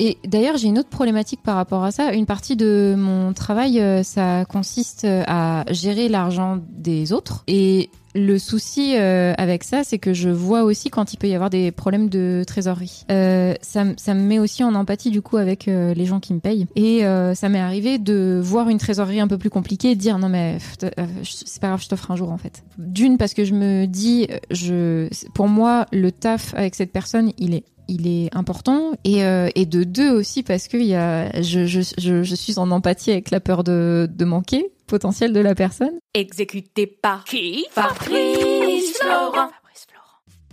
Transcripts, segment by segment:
Et d'ailleurs, j'ai une autre problématique par rapport à ça. Une partie de mon travail, euh, ça consiste euh, à gérer l'argent des autres. Et le souci euh, avec ça, c'est que je vois aussi quand il peut y avoir des problèmes de trésorerie. Ça, ça me met aussi en empathie du coup avec les gens qui me payent. Et ça m'est arrivé de voir une trésorerie un peu plus compliquée dire non mais c'est pas grave, je t'offre un jour en fait. D'une parce que je me dis, je, pour moi, le taf avec cette personne, il est il est important et, euh, et de deux aussi parce que y a, je, je, je, je suis en empathie avec la peur de, de manquer potentiel de la personne. Exécuté par qui? Fabrice Florent.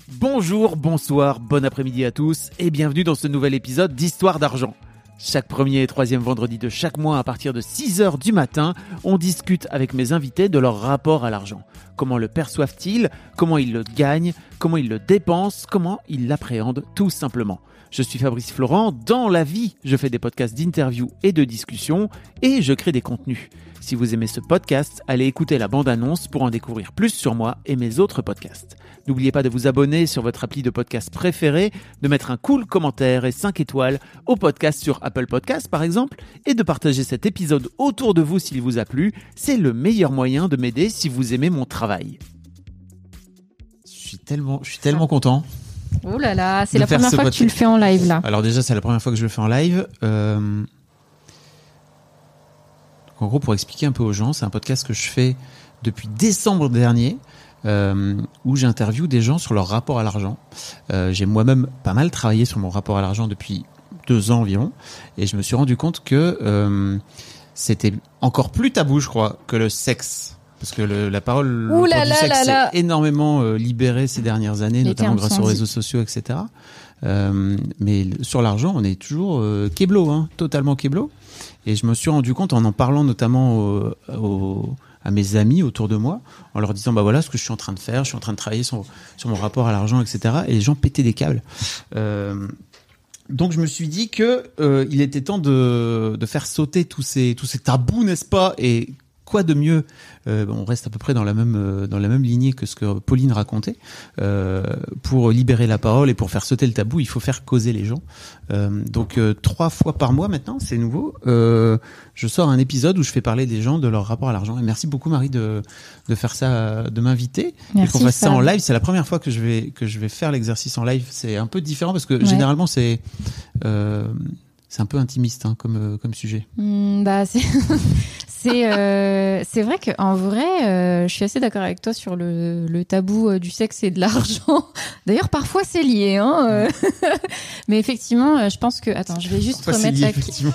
Bonjour, bonsoir, bon après-midi à tous et bienvenue dans ce nouvel épisode d'Histoire d'argent. Chaque premier et troisième vendredi de chaque mois à partir de 6h du matin, on discute avec mes invités de leur rapport à l'argent. Comment le perçoivent-ils? Comment ils le gagnent? Comment ils le dépensent? Comment ils l'appréhendent? Tout simplement je suis Fabrice Florent, dans la vie, je fais des podcasts d'interviews et de discussions et je crée des contenus. Si vous aimez ce podcast, allez écouter la bande-annonce pour en découvrir plus sur moi et mes autres podcasts. N'oubliez pas de vous abonner sur votre appli de podcast préféré, de mettre un cool commentaire et 5 étoiles au podcast sur Apple Podcasts par exemple, et de partager cet épisode autour de vous s'il vous a plu. C'est le meilleur moyen de m'aider si vous aimez mon travail. Je suis tellement, je suis tellement content. Oh là là, c'est la première fois que tu le fais en live là. Alors déjà, c'est la première fois que je le fais en live. Euh, donc, En gros, pour expliquer un peu aux gens, c'est un podcast que je fais depuis décembre dernier, euh, où j'interviewe des gens sur leur rapport à l'argent. Euh, J'ai moi-même pas mal travaillé sur mon rapport à l'argent depuis deux ans environ, et je me suis rendu compte que c'était encore plus tabou, je crois, que le sexe. Parce que le- la parole Ouh là du là sexe énormément euh, libérée ces dernières années, Les notamment grâce aux réseaux sociaux, etc. Euh, mais sur l'argent, on est toujours euh, keblo, hein, totalement keblo. Et je me suis rendu compte en en parlant notamment au- au- à mes amis autour de moi, en leur disant bah voilà ce que je suis en train de faire, je suis en train de travailler sur, sur mon rapport à l'argent, etc. Et les gens pétaient des câbles. Euh, donc je me suis dit que euh, il était temps de, de faire sauter tous ces tous ces tabous, n'est-ce pas? Et quoi de mieux euh, On reste à peu près dans la même euh, dans la même lignée que ce que Pauline racontait. Euh, pour libérer la parole et pour faire sauter le tabou, il faut faire causer les gens. Euh, donc euh, trois fois par mois maintenant, c'est nouveau. Euh, je sors un épisode où je fais parler des gens de leur rapport à l'argent. Et merci beaucoup Marie de de faire ça, de m'inviter et qu'on fasse ça en live. C'est la première fois que je vais que je vais faire l'exercice en live. C'est un peu différent parce que Ouais. généralement c'est euh, c'est un peu intimiste hein, comme comme sujet. Hmm, bah c'est c'est euh, c'est vrai que en vrai, euh, je suis assez d'accord avec toi sur le, le tabou euh, du sexe et de l'argent. D'ailleurs, parfois c'est lié, hein. euh. Mais effectivement, euh, je pense que attends, je vais juste Parfois, c'est remettre lié, la. effectivement.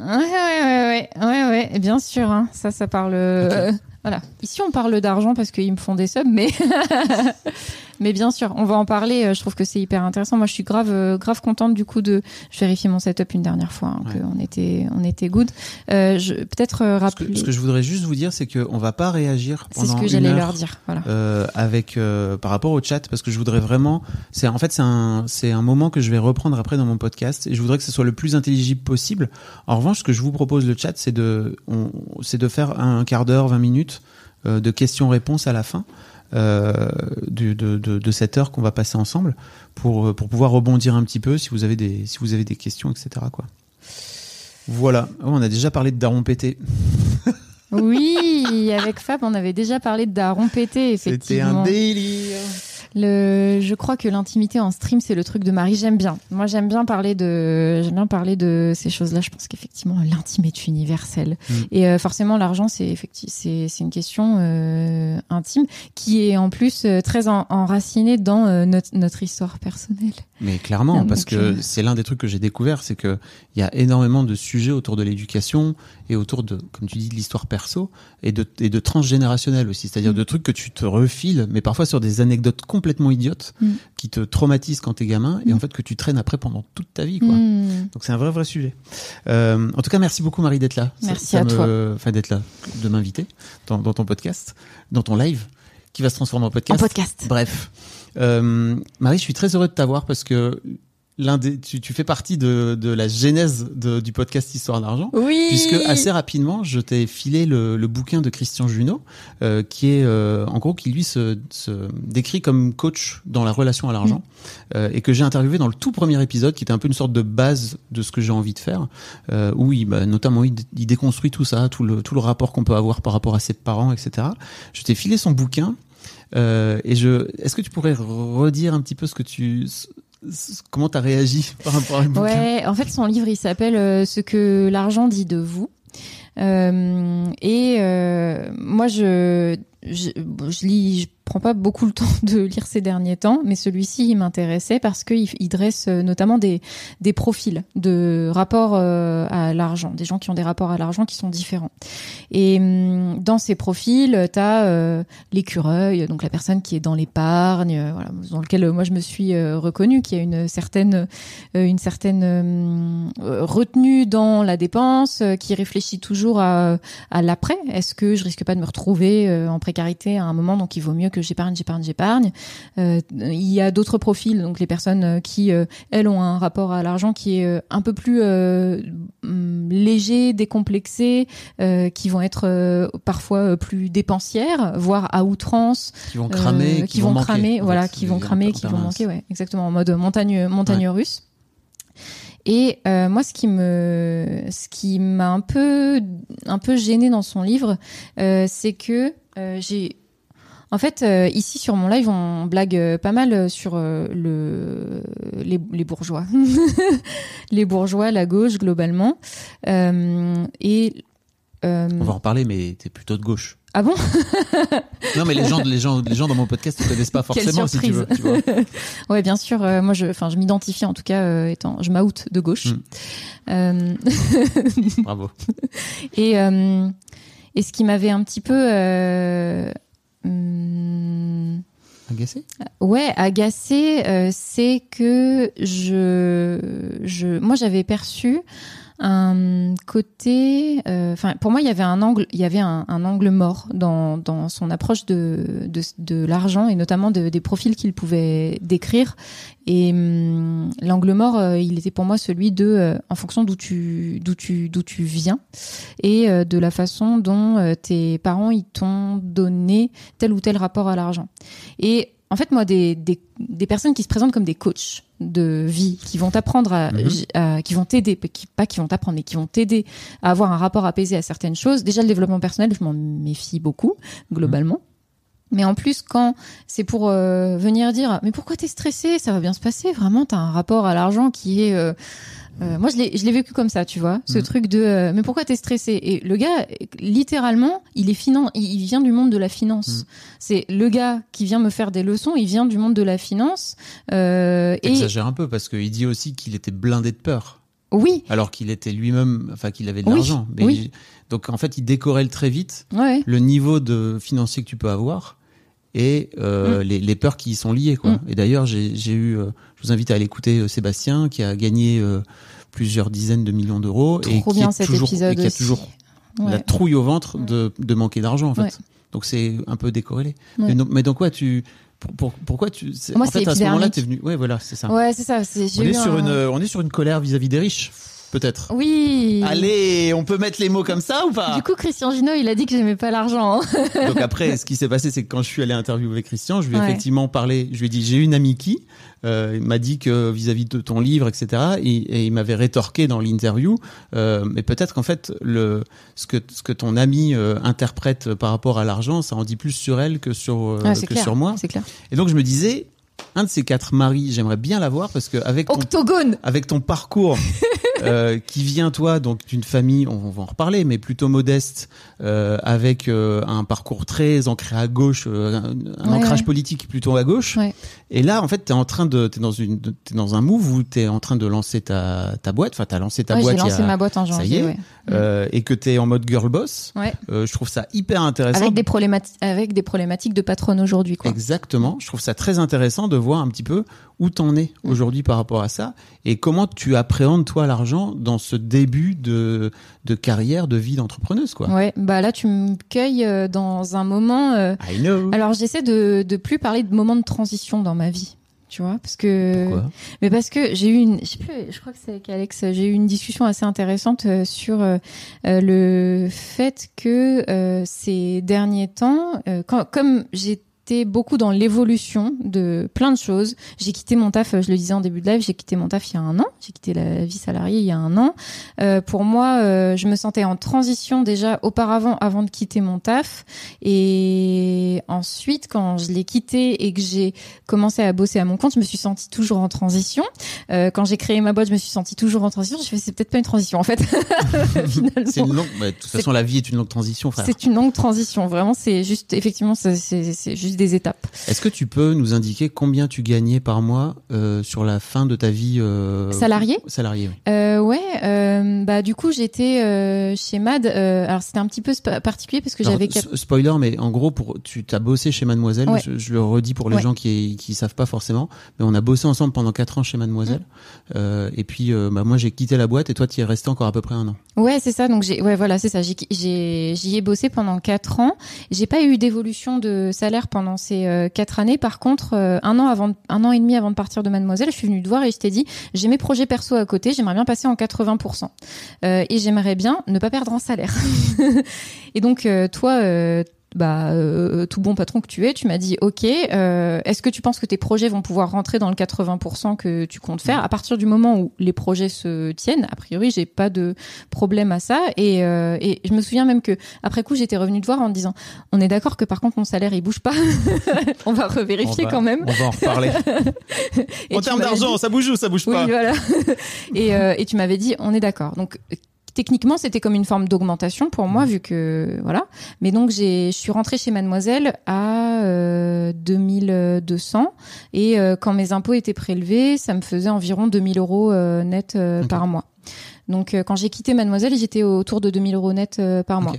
Ouais, ouais, ouais, ouais, ouais, ouais, bien sûr, hein. ça, ça parle. euh, voilà. Ici, on parle d'argent parce qu'ils me font des subs, mais mais bien sûr, on va en parler. euh, Je trouve que c'est hyper intéressant. Moi, je suis grave, euh, grave contente du coup de. Je vérifie mon setup une dernière fois, hein, Ouais. qu'on était, on était good. Euh, je peut-être euh, Ce que, rappeler. ce que je voudrais juste vous dire, c'est qu'on va pas réagir C'est pendant ce que j'allais leur dire. Voilà. euh, avec euh, par rapport au chat parce que je voudrais vraiment c'est en fait c'est un c'est un moment que je vais reprendre après dans mon podcast et je voudrais que ce soit le plus intelligible possible. En revanche, ce que je vous propose le chat, c'est de on- c'est de faire un quart d'heure, 20 minutes euh, de questions-réponses à la fin. Euh, du- de, de, de cette heure qu'on va passer ensemble pour, euh, pour pouvoir rebondir un petit peu si vous avez des, si vous avez des questions, etc. Quoi. Voilà, Oh, on a déjà parlé de Daron pété. Oui, avec Fab, on avait déjà parlé de Daron pété, C'était effectivement. un délire. Le, je crois que l'intimité en stream, c'est le truc de Marie. J'aime bien. Moi, j'aime bien parler de, j'aime bien parler de ces choses-là. Je pense qu'effectivement, l'intime est universelle. Mm. Et euh, forcément, l'argent, c'est effectivement, c'est, c'est une question euh, intime qui est en plus euh, très en- enracinée dans notre, notre histoire personnelle. Mais clairement, parce que c'est l'un des trucs que j'ai découvert, c'est que il y a énormément de sujets autour de l'éducation et autour de, comme tu dis, de l'histoire perso et de, et de transgénérationnel aussi. C'est-à-dire Mm. de trucs que tu te refiles, mais parfois sur des anecdotes complètement idiotes Mm. qui te traumatisent quand t'es gamin et Mm. en fait que tu traînes après pendant toute ta vie, quoi. Hmm. Donc c'est un vrai vrai sujet. Euh, en tout cas, merci beaucoup Marie d'être là. Merci ça à me- toi. Enfin d'être là, de m'inviter dans, dans ton podcast, dans ton live, qui va se transformer en En podcast. podcast. Bref, Euh, Marie, je suis très heureux de t'avoir parce que l'un des, tu, tu fais partie de, de la genèse de- du podcast Histoire d'argent. Oui. Puisque assez rapidement, je t'ai filé le, le bouquin de Christian Junot, euh, qui est euh, en gros qui lui se, se décrit comme coach dans la relation à l'argent, euh, et que j'ai interviewé dans le tout premier épisode, qui était un peu une sorte de base de ce que j'ai envie de faire, euh, où il, bah, notamment il, il déconstruit tout ça, tout le, tout le rapport qu'on peut avoir par rapport à ses parents, etc. Je t'ai filé son bouquin, euh, et je, est-ce que tu pourrais redire un petit peu ce que tu, comment t'as réagi par rapport à le Ouais, en fait, son livre, il s'appelle euh, Ce que l'argent dit de vous. Euh, et euh, moi, je, je, je lis, je prends pas beaucoup le temps de lire ces derniers temps, mais celui-ci, il m'intéressait parce qu'il il dresse euh, notamment des, des profils de rapports euh, à l'argent, des gens qui ont des rapports à l'argent qui sont différents. Et hum, dans ces profils, tu as l'écureuil, donc la personne qui est dans l'épargne, euh, voilà, dans lequel euh, moi je me suis euh, reconnue, qui a une certaine euh, une certaine euh, retenue dans la dépense, euh, qui réfléchit toujours à, à l'après. Est-ce que je risque pas de me retrouver euh, en précarité à un moment, donc il vaut mieux que j'épargne, j'épargne, j'épargne. Euh, il y a d'autres profils, donc les personnes euh, qui euh, elles ont un rapport à l'argent qui est un peu plus hum, léger, décomplexé, qui vont être parfois plus dépensières, voire à outrance, Qui vont cramer, qui, vont, manquer, cramer, voilà, fait, qui vont cramer, qui vont manquer, ouais, exactement, en mode montagne, montagne russe. Et euh, moi, ce qui me, ce qui m'a un peu, un peu gêné dans son livre, euh, c'est que euh, j'ai, en fait, euh, ici sur mon live, on blague euh, pas mal sur euh, le, les, les bourgeois, les bourgeois, la gauche globalement, Euh, et On va en reparler, mais t'es plutôt de gauche. ah bon? Non, mais les gens, les gens, les gens dans mon podcast ne connaissent pas forcément, si tu veux. Tu vois. Ouais, bien sûr. euh, moi, je, enfin, je m'identifie en tout cas euh, étant, je m'out de gauche. Mm. Euh, Bravo. et et ce qui m'avait un petit peu, hum, Agacé? Ouais, agacé, euh, c'est que je, je, moi, j'avais perçu un côté, euh, enfin, pour moi, il y avait un angle, il y avait un, un angle mort dans, dans son approche de, de, de l'argent et notamment de, des profils qu'il pouvait décrire. Et hum, l'angle mort, euh, il était pour moi celui de, euh, en fonction d'où tu, d'où tu, d'où tu viens et euh, de la façon dont tes parents ils t'ont donné tel ou tel rapport à l'argent. Et en fait, moi, des, des, des personnes qui se présentent comme des coachs de vie, qui vont t'apprendre à, Mhm. à- qui vont t'aider, qui, pas qui vont t'apprendre, mais qui vont t'aider à avoir un rapport apaisé à certaines choses. Déjà, le développement personnel, je m'en méfie beaucoup, globalement. Mais en plus, quand c'est pour euh, venir dire, mais pourquoi t'es stressé? Ça va bien se passer. Vraiment, t'as un rapport à l'argent qui est euh, euh, moi, je l'ai, vécu comme ça, tu vois, ce Mhm. truc de euh, mais pourquoi t'es stressé? Et le gars, littéralement, il est finan, il, il vient du monde de la finance. Mhm. C'est le gars qui vient me faire des leçons, il vient du monde de la finance. Euh, et T'exagères un peu parce qu'il dit aussi qu'il était blindé de peur, oui, alors qu'il était lui-même, enfin qu'il avait de Oui, l'argent. Oui. donc en fait, il décorrèle très vite ouais, le niveau de financier que tu peux avoir et euh, les, les peurs qui y sont liées. Quoi. Mm. Et d'ailleurs, j'ai eu, je vous invite à aller écouter euh, Sébastien qui a gagné euh, plusieurs dizaines de millions d'euros et et épisode qui a toujours Ouais. la trouille au ventre de, de manquer d'argent en fait. Ouais. Donc c'est un peu décorrélé. Ouais. Mais, donc, mais donc quoi tu pour, pour- pourquoi tu c'est- Moi, en c'est fait à ce moment-là épidermique. t'es venu ouais voilà c'est ça. Ouais, c'est ça. C'est, j'ai On eu est sur un- une on est sur une colère vis-à-vis des riches. Peut-être. Oui. Allez, on peut mettre les mots comme ça ou pas? Du coup, Christian Gino, il a dit que j'aimais pas l'argent. hein. Donc après, ce qui s'est passé, c'est que quand je suis allé interviewer Christian, je lui ai Ouais. effectivement parlé. Je lui ai dit, j'ai une amie qui euh, il m'a dit que vis-à-vis de ton livre, etc. Et, et il m'avait rétorqué dans l'interview, euh, mais peut-être qu'en fait, le ce que ce que ton ami euh, interprète par rapport à l'argent, ça en dit plus sur elle que sur euh, c'est que clair. sur moi. C'est clair. Et donc je me disais, un de ces quatre maris, j'aimerais bien l'avoir parce que avec ton Octogone. avec ton parcours euh, qui vient toi donc d'une famille, on va en reparler, mais plutôt modeste, euh, avec euh, un parcours très ancré à gauche, euh, un, un Ouais, ancrage ouais. politique plutôt à gauche. Ouais. Et là, en fait, t'es en train de, t'es dans une, t'es dans un move où t'es en train de lancer ta ta boîte. Enfin, t'as lancé ta Ouais, j'ai boîte. y lancé a- ma boîte en ça y janvier. est. ouais. euh, et que t'es en mode girl boss. Ouais. Euh, je trouve ça hyper intéressant. Avec des problématiques, avec des problématiques de patronne aujourd'hui, quoi. Exactement. Je trouve ça très intéressant de voir un petit peu où t'en es aujourd'hui par rapport à ça et comment tu appréhendes toi l'argent dans ce début de, de carrière, de vie d'entrepreneuse, quoi. Ouais, bah là tu me cueilles euh, dans un moment. euh, I know. Alors j'essaie de de plus parler de moments de transition dans ma vie, tu vois, parce que Pourquoi? Mais parce que j'ai eu une, je sais plus, je crois que c'est avec Alex, j'ai eu une discussion assez intéressante euh, sur euh, euh, le fait que euh, ces derniers temps, euh, quand, comme beaucoup dans l'évolution de plein de choses. J'ai quitté mon taf, euh, je le disais en début de live, j'ai quitté mon taf il y a un an. J'ai quitté la vie salariée il y a un an. Euh, pour moi, euh, je me sentais en transition déjà auparavant, avant de quitter mon taf. Et ensuite, quand je l'ai quitté et que j'ai commencé à bosser à mon compte, je me suis sentie toujours en transition. Euh, quand j'ai créé ma boîte, je me suis sentie toujours en transition. Je fais, c'est peut-être pas une transition en fait. Finalement. C'est une longue. bah, de toute façon, la vie est une longue transition, frère. C'est une longue transition. Vraiment, c'est juste, effectivement, c'est juste des étapes. Est-ce que tu peux nous indiquer combien tu gagnais par mois euh, sur la fin de ta vie euh, Salariée Salariée, oui. Euh, ouais, bah du coup j'étais chez Mad. alors c'était un petit peu particulier parce que j'avais spoiler, mais en gros, pour tu t'as bossé chez Mademoiselle. Ouais. Je, je le redis pour les Ouais. gens qui qui savent pas forcément, mais on a bossé ensemble pendant quatre ans chez Mademoiselle. Mm. Et puis, bah, moi, j'ai quitté la boîte et toi, tu y es resté encore à peu près un an. Ouais, c'est ça. Donc j'ai, ouais, voilà, c'est ça. J'ai, j'y ai bossé pendant quatre ans. J'ai pas eu d'évolution de salaire pendant ces euh, quatre années. Par contre, euh, un an avant, un an et demi avant de partir de Mademoiselle, je suis venue te voir et je t'ai dit, j'ai mes projets perso à côté. J'aimerais bien passer en 80%. Euh, et j'aimerais bien ne pas perdre en salaire. et donc euh, toi. Bah, euh, tout bon patron que tu es, tu m'as dit ok. euh, Est-ce que tu penses que tes projets vont pouvoir rentrer dans le 80% que tu comptes faire? À partir du moment où les projets se tiennent A priori, j'ai pas de problème à ça. Et, euh, et je me souviens même que après coup, j'étais revenue te voir en disant, on est d'accord que par contre mon salaire il bouge pas. on va revérifier On va- quand même. On va en reparler. En termes d'argent, dit- ça bouge ou ça bouge Oui, pas? voilà. et, euh, et tu m'avais dit, on est d'accord. Donc techniquement, c'était comme une forme d'augmentation pour moi, vu que voilà. Mais donc j'ai, je suis rentrée chez Mademoiselle à euh, 2200 et euh, quand mes impôts étaient prélevés, ça me faisait environ 2000 euros euh, net euh, par mois. Donc euh, quand j'ai quitté Mademoiselle, j'étais autour de 2000 euros net euh, par mois.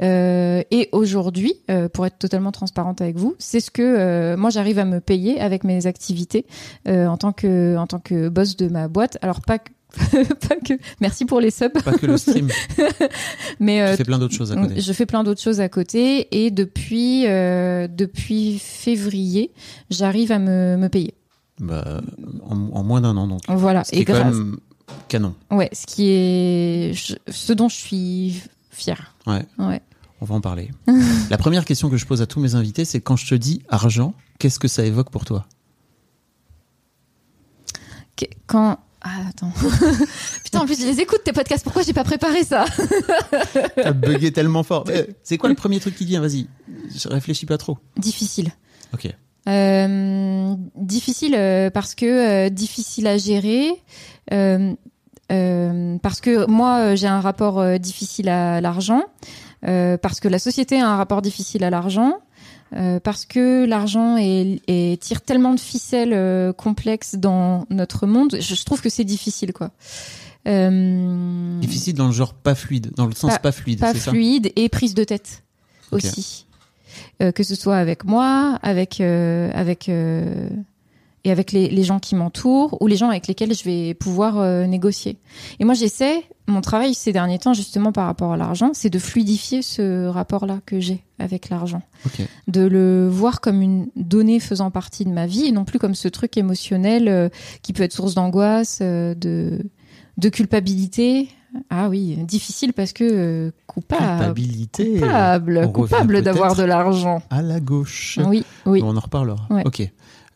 Euh, et aujourd'hui, euh, pour être totalement transparente avec vous, c'est ce que euh, moi j'arrive à me payer avec mes activités euh, en tant que en tant que boss de ma boîte. Alors pas que, pas que merci pour les subs, Pas que le stream. mais euh, tu fais plein d'autres choses à côté. je fais plein d'autres choses à côté et depuis euh, depuis février, j'arrive à me, me payer. Bah, en, en moins d'un an, donc. Voilà. Ce qui Et est quand même canon. ouais, ce qui est je- ce dont je suis fière. Ouais. Ouais. On va en parler. La première question que je pose à tous mes invités, c'est quand je te dis argent, qu'est-ce que ça évoque pour toi? Quand ah attends. Putain, en plus, je les écoute tes podcasts. Pourquoi j'ai pas préparé ça T'as bugué tellement fort. Eh, C'est quoi le premier truc qui vient? Vas-y, je réfléchis pas trop. Difficile. Ok. Euh, difficile euh, parce que euh, difficile à gérer. euh, parce que moi, j'ai un rapport difficile à l'argent. parce que la société a un rapport difficile à l'argent. Euh, parce que l'argent est, est- tire tellement de ficelles euh, complexes dans notre monde, je, je trouve que c'est difficile, quoi. Euh, Difficile dans le genre pas fluide, dans le sens Pas- pas, fluide, pas ça fluide et prise de tête aussi. Euh, que ce soit avec moi, avec euh, avec euh, et avec les, les gens qui m'entourent ou les gens avec lesquels je vais pouvoir euh, négocier. Et moi, j'essaie. Mon travail ces derniers temps, justement par rapport à l'argent, c'est de fluidifier ce rapport-là que j'ai avec l'argent, de le voir comme une donnée faisant partie de ma vie et non plus comme ce truc émotionnel euh, qui peut être source d'angoisse, euh, de De culpabilité. Ah oui, difficile parce que coupable. Culpabilité. Coupable, coupable d'avoir de l'argent. À la gauche. Oui, oui. On en reparlera. Ouais. Ok.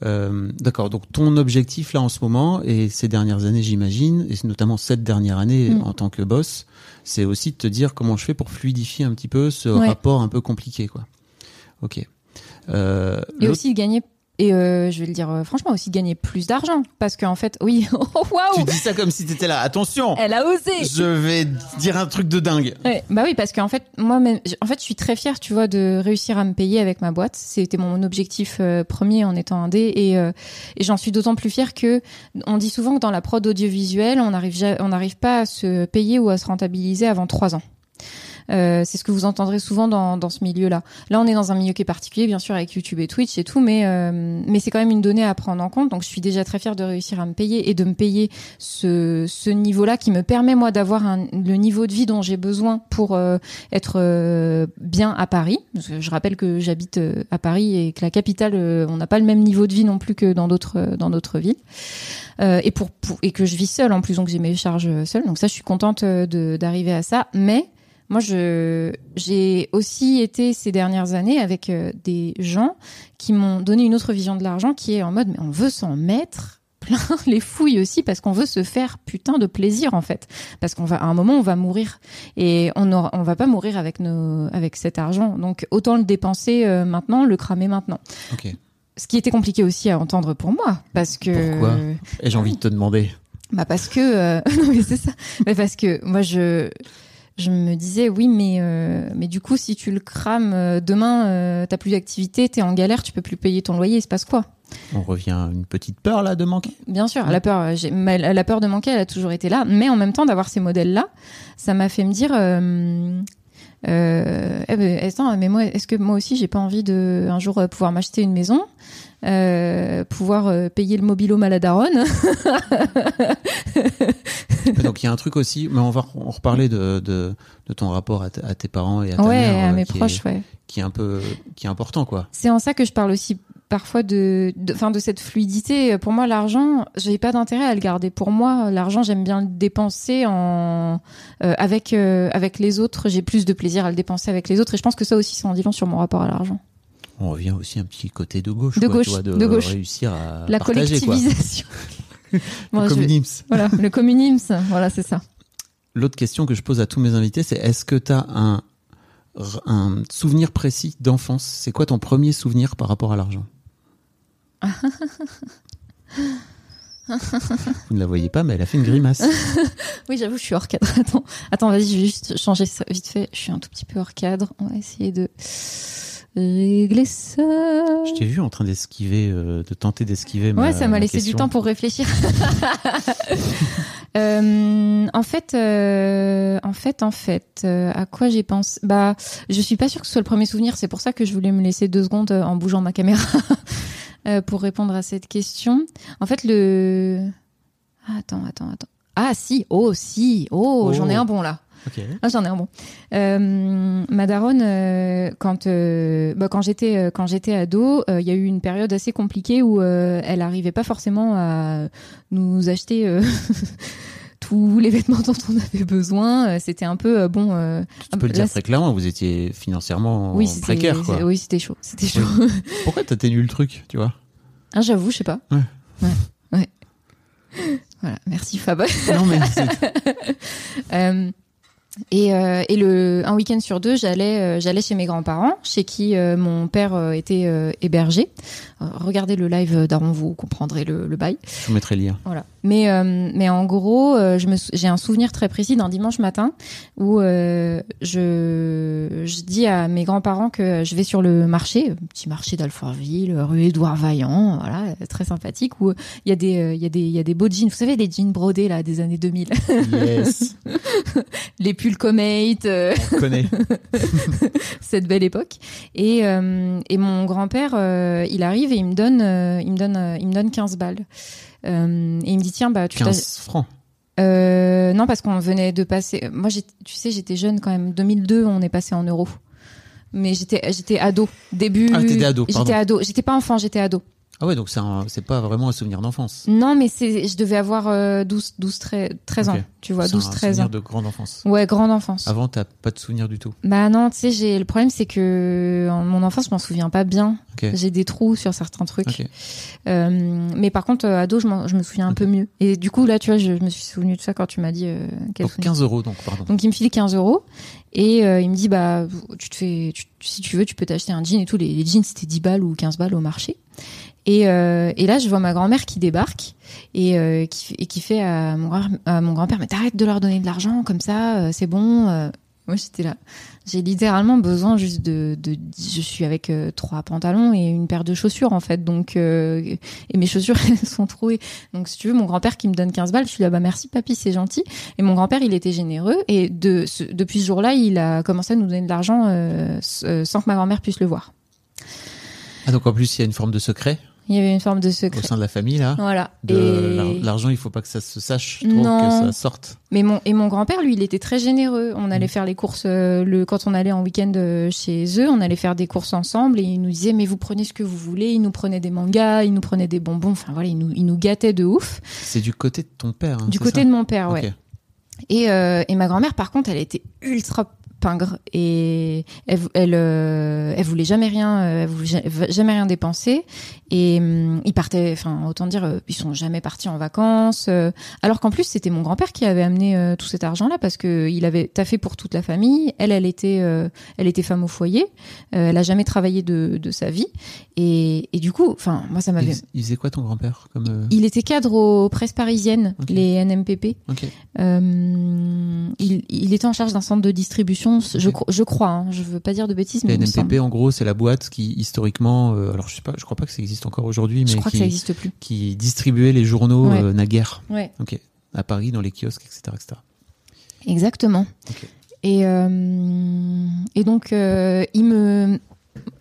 Euh, D'accord. Donc ton objectif là en ce moment et ces dernières années, j'imagine, et notamment cette dernière année Mm. en tant que boss, c'est aussi de te dire comment je fais pour fluidifier un petit peu ce Ouais. rapport un peu compliqué, quoi. Ok. Euh, Et aussi gagner. Et euh, je vais le dire euh, franchement, aussi gagner plus d'argent. Parce qu'en fait, oui. Oh, tu Waouh dis ça comme si t'étais là. Attention. Elle a osé Je vais dire un truc de dingue. Ouais, bah oui, parce qu'en fait, moi, même, en fait, je suis très fière, tu vois, de réussir à me payer avec ma boîte. C'était mon objectif euh, premier en étant indé, et, euh, et j'en suis d'autant plus fière que on dit souvent que dans la prod audiovisuelle, on n'arrive on n'arrive pas à se payer ou à se rentabiliser avant trois ans. Euh, c'est ce que vous entendrez souvent dans, dans ce milieu-là. Là, on est dans un milieu qui est particulier, bien sûr, avec YouTube et Twitch et tout, mais euh, mais c'est quand même une donnée à prendre en compte. Donc, je suis déjà très fière de réussir à me payer et de me payer ce, ce niveau-là qui me permet moi d'avoir le niveau de vie dont j'ai besoin pour euh, être euh, bien à Paris. Je rappelle que j'habite euh, à Paris et que la capitale, euh, on n'a pas le même niveau de vie non plus que dans d'autres dans d'autres villes. Et pour, pour- et que je vis seule en plus, donc j'ai mes charges seule. Donc ça, je suis contente d'arriver à ça. Mais moi, je j'ai aussi été ces dernières années avec euh, des gens qui m'ont donné une autre vision de l'argent, qui est en mode mais on veut s'en mettre plein les fouilles aussi parce qu'on veut se faire putain de plaisir en fait parce qu'on va à un moment on va mourir et on aura, on va pas mourir avec nos avec cet argent donc autant le dépenser euh, maintenant le cramer maintenant Ok. ce qui était compliqué aussi à entendre pour moi parce que Pourquoi? Et j'ai envie de te demander. bah parce que euh, non mais c'est ça. Mais parce que moi je je me disais oui mais euh, mais du coup si tu le crames euh, demain euh, t'as plus d'activité t'es en galère tu peux plus payer ton loyer il se passe quoi On revient à une petite peur là de manquer. Bien sûr, la peur, euh, la peur de manquer, elle a toujours été là. Mais en même temps, d'avoir ces modèles-là, ça m'a fait me dire, euh, eh ben, attends, mais moi, est-ce que moi aussi, j'ai pas envie de un jour euh, pouvoir m'acheter une maison, euh, pouvoir euh, payer le mobilo maladaronne? Donc il y a un truc aussi, mais on va en reparler de, de, de ton rapport à, tes parents et à ta Ouais, mère, à mes proches, est, ouais. qui est un peu, qui est important quoi. C'est en ça que je parle aussi parfois de, de, fin, de cette fluidité. Pour moi, l'argent, j'ai pas d'intérêt à le garder. Pour moi, l'argent, j'aime bien le dépenser en euh, avec euh, avec les autres. J'ai plus de plaisir à le dépenser avec les autres. Et je pense que ça aussi, ça en dit long sur mon rapport à l'argent. On revient aussi un petit côté de gauche, De quoi, gauche, tu vois, de, de gauche. réussir à La partager collectivisation. Bon, Le communisme. Voilà, le communisme. Voilà, c'est ça. L'autre question que je pose à tous mes invités, c'est est-ce que tu as un, un souvenir précis d'enfance? C'est quoi ton premier souvenir par rapport à l'argent? Vous ne la voyez pas, mais elle a fait une grimace. Oui, j'avoue, je suis hors cadre. Attends, attends, vas-y, je vais juste changer ça vite fait. Je suis un tout petit peu hors cadre. On va essayer de régler ça. Je t'ai vu en train d'esquiver, euh, de tenter d'esquiver. ma- Ouais, ça m'a laissé du temps pour réfléchir. Euh, en fait, euh, en fait, en fait, euh, à quoi j'ai pensé? Bah, je suis pas sûre que ce soit le premier souvenir. C'est pour ça que je voulais me laisser deux secondes euh, en bougeant ma caméra euh, pour répondre à cette question. En fait, le Ah, attends, attends, attends. Ah si, oh si, oh, Oh. j'en ai un bon là. Ah, j'en ai un bon. Euh, ma daronne, euh, quand euh, bah, quand j'étais quand j'étais ado, il y a eu une période assez compliquée où elle arrivait pas forcément à nous acheter tous les vêtements dont on avait besoin. Euh, C'était un peu euh, bon. euh, Tu peux le dire très clairement, vous étiez financièrement oui, précaire. Quoi. Oui, c'était chaud. C'était chaud. Pourquoi t'atténues le truc, tu vois? Ah, j'avoue, je sais pas. Ouais. Ouais. Ouais. Voilà, merci Fab. Non, mais Euh, et, euh, et le un week-end sur deux, j'allais j'allais chez mes grands-parents, chez qui mon père était hébergé. Regardez le live d'Aaron, vous comprendrez le, le bail. je vous mettrai le lien. Voilà. Mais euh, mais en gros, euh, je me j'ai un souvenir très précis d'un dimanche matin où euh, je je dis à mes grands-parents que je vais sur le marché, petit marché d'Alfortville, rue Édouard Vaillant, voilà, très sympathique où il y a des euh, il y a des il y a des beaux jeans, vous savez les jeans brodés là des années 2000, Yes, les pulls Comate, euh, on connaît. cette belle époque. Et, euh, et mon grand-père, il arrive et il me donne, il me donne, il me donne 15 balles. Euh, et il me dit tiens bah tu t'as- 15 francs. Euh, non parce qu'on venait de passer. Moi tu sais j'étais jeune quand même. 2002 on est passé en euros. Mais j'étais j'étais ado début. Ah, ado. J'étais ado. J'étais pas enfant j'étais ado. Ah ouais, donc c'est pas vraiment un souvenir d'enfance. Non, mais je devais avoir euh, 12, 12, 13, 13 ans, tu vois, C'est 12, un 13 souvenir ans. de grande enfance. Ouais, grande enfance. Avant, t'as pas de souvenir du tout. Bah non, tu sais, j'ai le problème, c'est que en mon enfance, je m'en souviens pas bien. J'ai des trous sur certains trucs. Euh, mais par contre, euh, ado, je, je me souviens un peu mieux. Et du coup, là, tu vois, je, me suis souvenu de ça quand tu m'as dit euh, Donc souvenir. 15 euros, donc pardon. Donc il me file 15 euros et euh, il me dit bah tu te fais tu- si tu veux tu peux t'acheter un jean et tout les, les jeans c'était 10 balles ou 15 balles au marché et, euh, et là je vois ma grand-mère qui débarque et, euh, qui, fait- à mon, grand-père mais t'arrêtes de leur donner de l'argent comme ça euh, c'est bon moi j'étais là. J'ai littéralement besoin juste de, je suis avec trois pantalons et une paire de chaussures en fait. Donc et mes chaussures elles sont trouées. Donc si tu veux mon grand-père qui me donne 15 balles je suis là bah merci papy c'est gentil. Et mon grand-père, il était généreux. Et depuis ce jour-là, il a commencé à nous donner de l'argent sans que ma grand-mère puisse le voir. Ah, donc en plus, il y a une forme de secret? Il y avait une forme de au secret. sein de la famille, là. Voilà. De Et- L'argent, il faut pas que ça se sache trop, Non. que ça sorte. Mais mon et mon grand-père, lui, il était très généreux. On Mm. allait faire les courses euh, le quand on allait en week-end euh, chez eux, on allait faire des courses ensemble et il nous disait mais vous prenez ce que vous voulez. Il nous prenait des mangas, il nous prenait des bonbons. Enfin voilà, il nous il nous gâtait de ouf. C'est du côté de ton père. hein, du côté de mon père, ouais. Et, euh, et ma grand-mère, par contre, elle était ultra pingre et elle, euh, elle voulait jamais rien, euh, elle voulait ja- jamais rien dépenser. Et hum, ils partaient, enfin autant dire, euh, ils sont jamais partis en vacances. alors qu'en plus, c'était mon grand-père qui avait amené tout cet argent-là parce que il avait taffé pour toute la famille. Elle, elle était, elle était femme au foyer. Elle a jamais travaillé de, de sa vie. Et, et du coup, enfin moi, ça m'avait. Il, il faisait quoi ton grand-père comme Il était cadre aux presses parisiennes, les NMPP. Euh, il, il était en charge d'un centre de distribution, je, crois, hein, je veux pas dire de bêtises, mais La NMPP, en gros, c'est la boîte qui historiquement, euh, alors je sais pas, je crois pas que ça existe encore aujourd'hui, mais je crois qui, que ça existe plus. qui distribuait les journaux Ouais. euh, naguère. Ouais, Ok. À Paris, dans les kiosques, etc., etc. exactement. Et, euh, et donc, il me.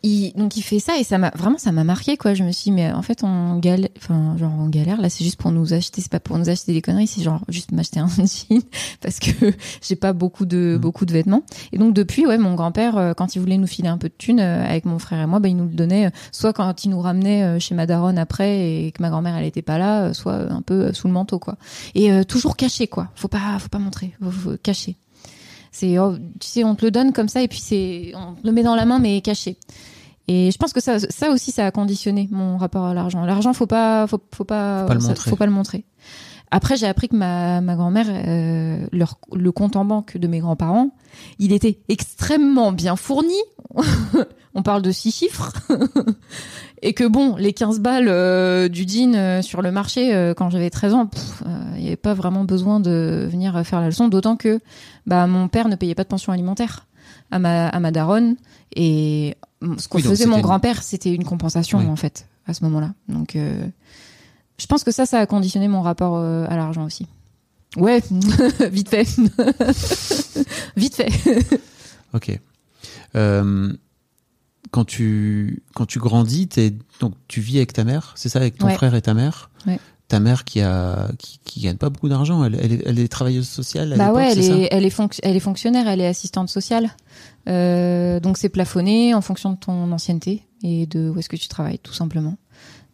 Il, donc il fait ça et ça m'a vraiment ça m'a marqué quoi. Je me suis dit, mais en fait on galère enfin genre on galère là c'est juste pour nous acheter c'est pas pour nous acheter des conneries c'est genre juste m'acheter un jean parce que j'ai pas beaucoup de Mhm. beaucoup de vêtements. Et donc depuis ouais mon grand père euh, quand il voulait nous filer un peu de thunes euh, avec mon frère et moi bah, il nous le donnait euh, soit quand il nous ramenait chez ma daronne après et que ma grand-mère elle était pas là soit un peu sous le manteau quoi. Et euh, toujours caché quoi. Faut pas faut pas montrer faut, faut cacher c'est oh, tu sais on te le donne comme ça et puis c'est on te le met dans la main mais caché. Et je pense que ça ça aussi ça a conditionné mon rapport à l'argent. L'argent faut pas faut, faut pas Faut pas le ça- montrer. faut pas le montrer. Après j'ai appris que ma ma grand-mère euh, leur le compte en banque de mes grands-parents il était extrêmement bien fourni. On parle de six chiffres et que bon les 15 balles euh, du jean euh, sur le marché euh, quand j'avais 13 ans euh, il n'y avait pas vraiment besoin de venir faire la leçon d'autant que bah mon père ne payait pas de pension alimentaire à ma à ma daronne. Et ce qu'on Oui, faisait mon grand-père c'était une compensation Oui. en fait à ce moment-là. Donc je pense que ça ça a conditionné mon rapport à l'argent aussi. Ouais vite fait. Vite fait. Ok. Euh, quand tu quand tu grandis, t'es donc tu vis avec ta mère, c'est ça, avec ton Ouais. frère et ta mère? Ouais. Ta mère qui a qui, qui gagne pas beaucoup d'argent, elle, elle, est, elle est travailleuse sociale. À Bah ouais, elle c'est ça? est, elle, est elle est fonctionnaire, elle est assistante sociale. Euh, donc c'est plafonné en fonction de ton ancienneté et de où est-ce que tu travailles, tout simplement.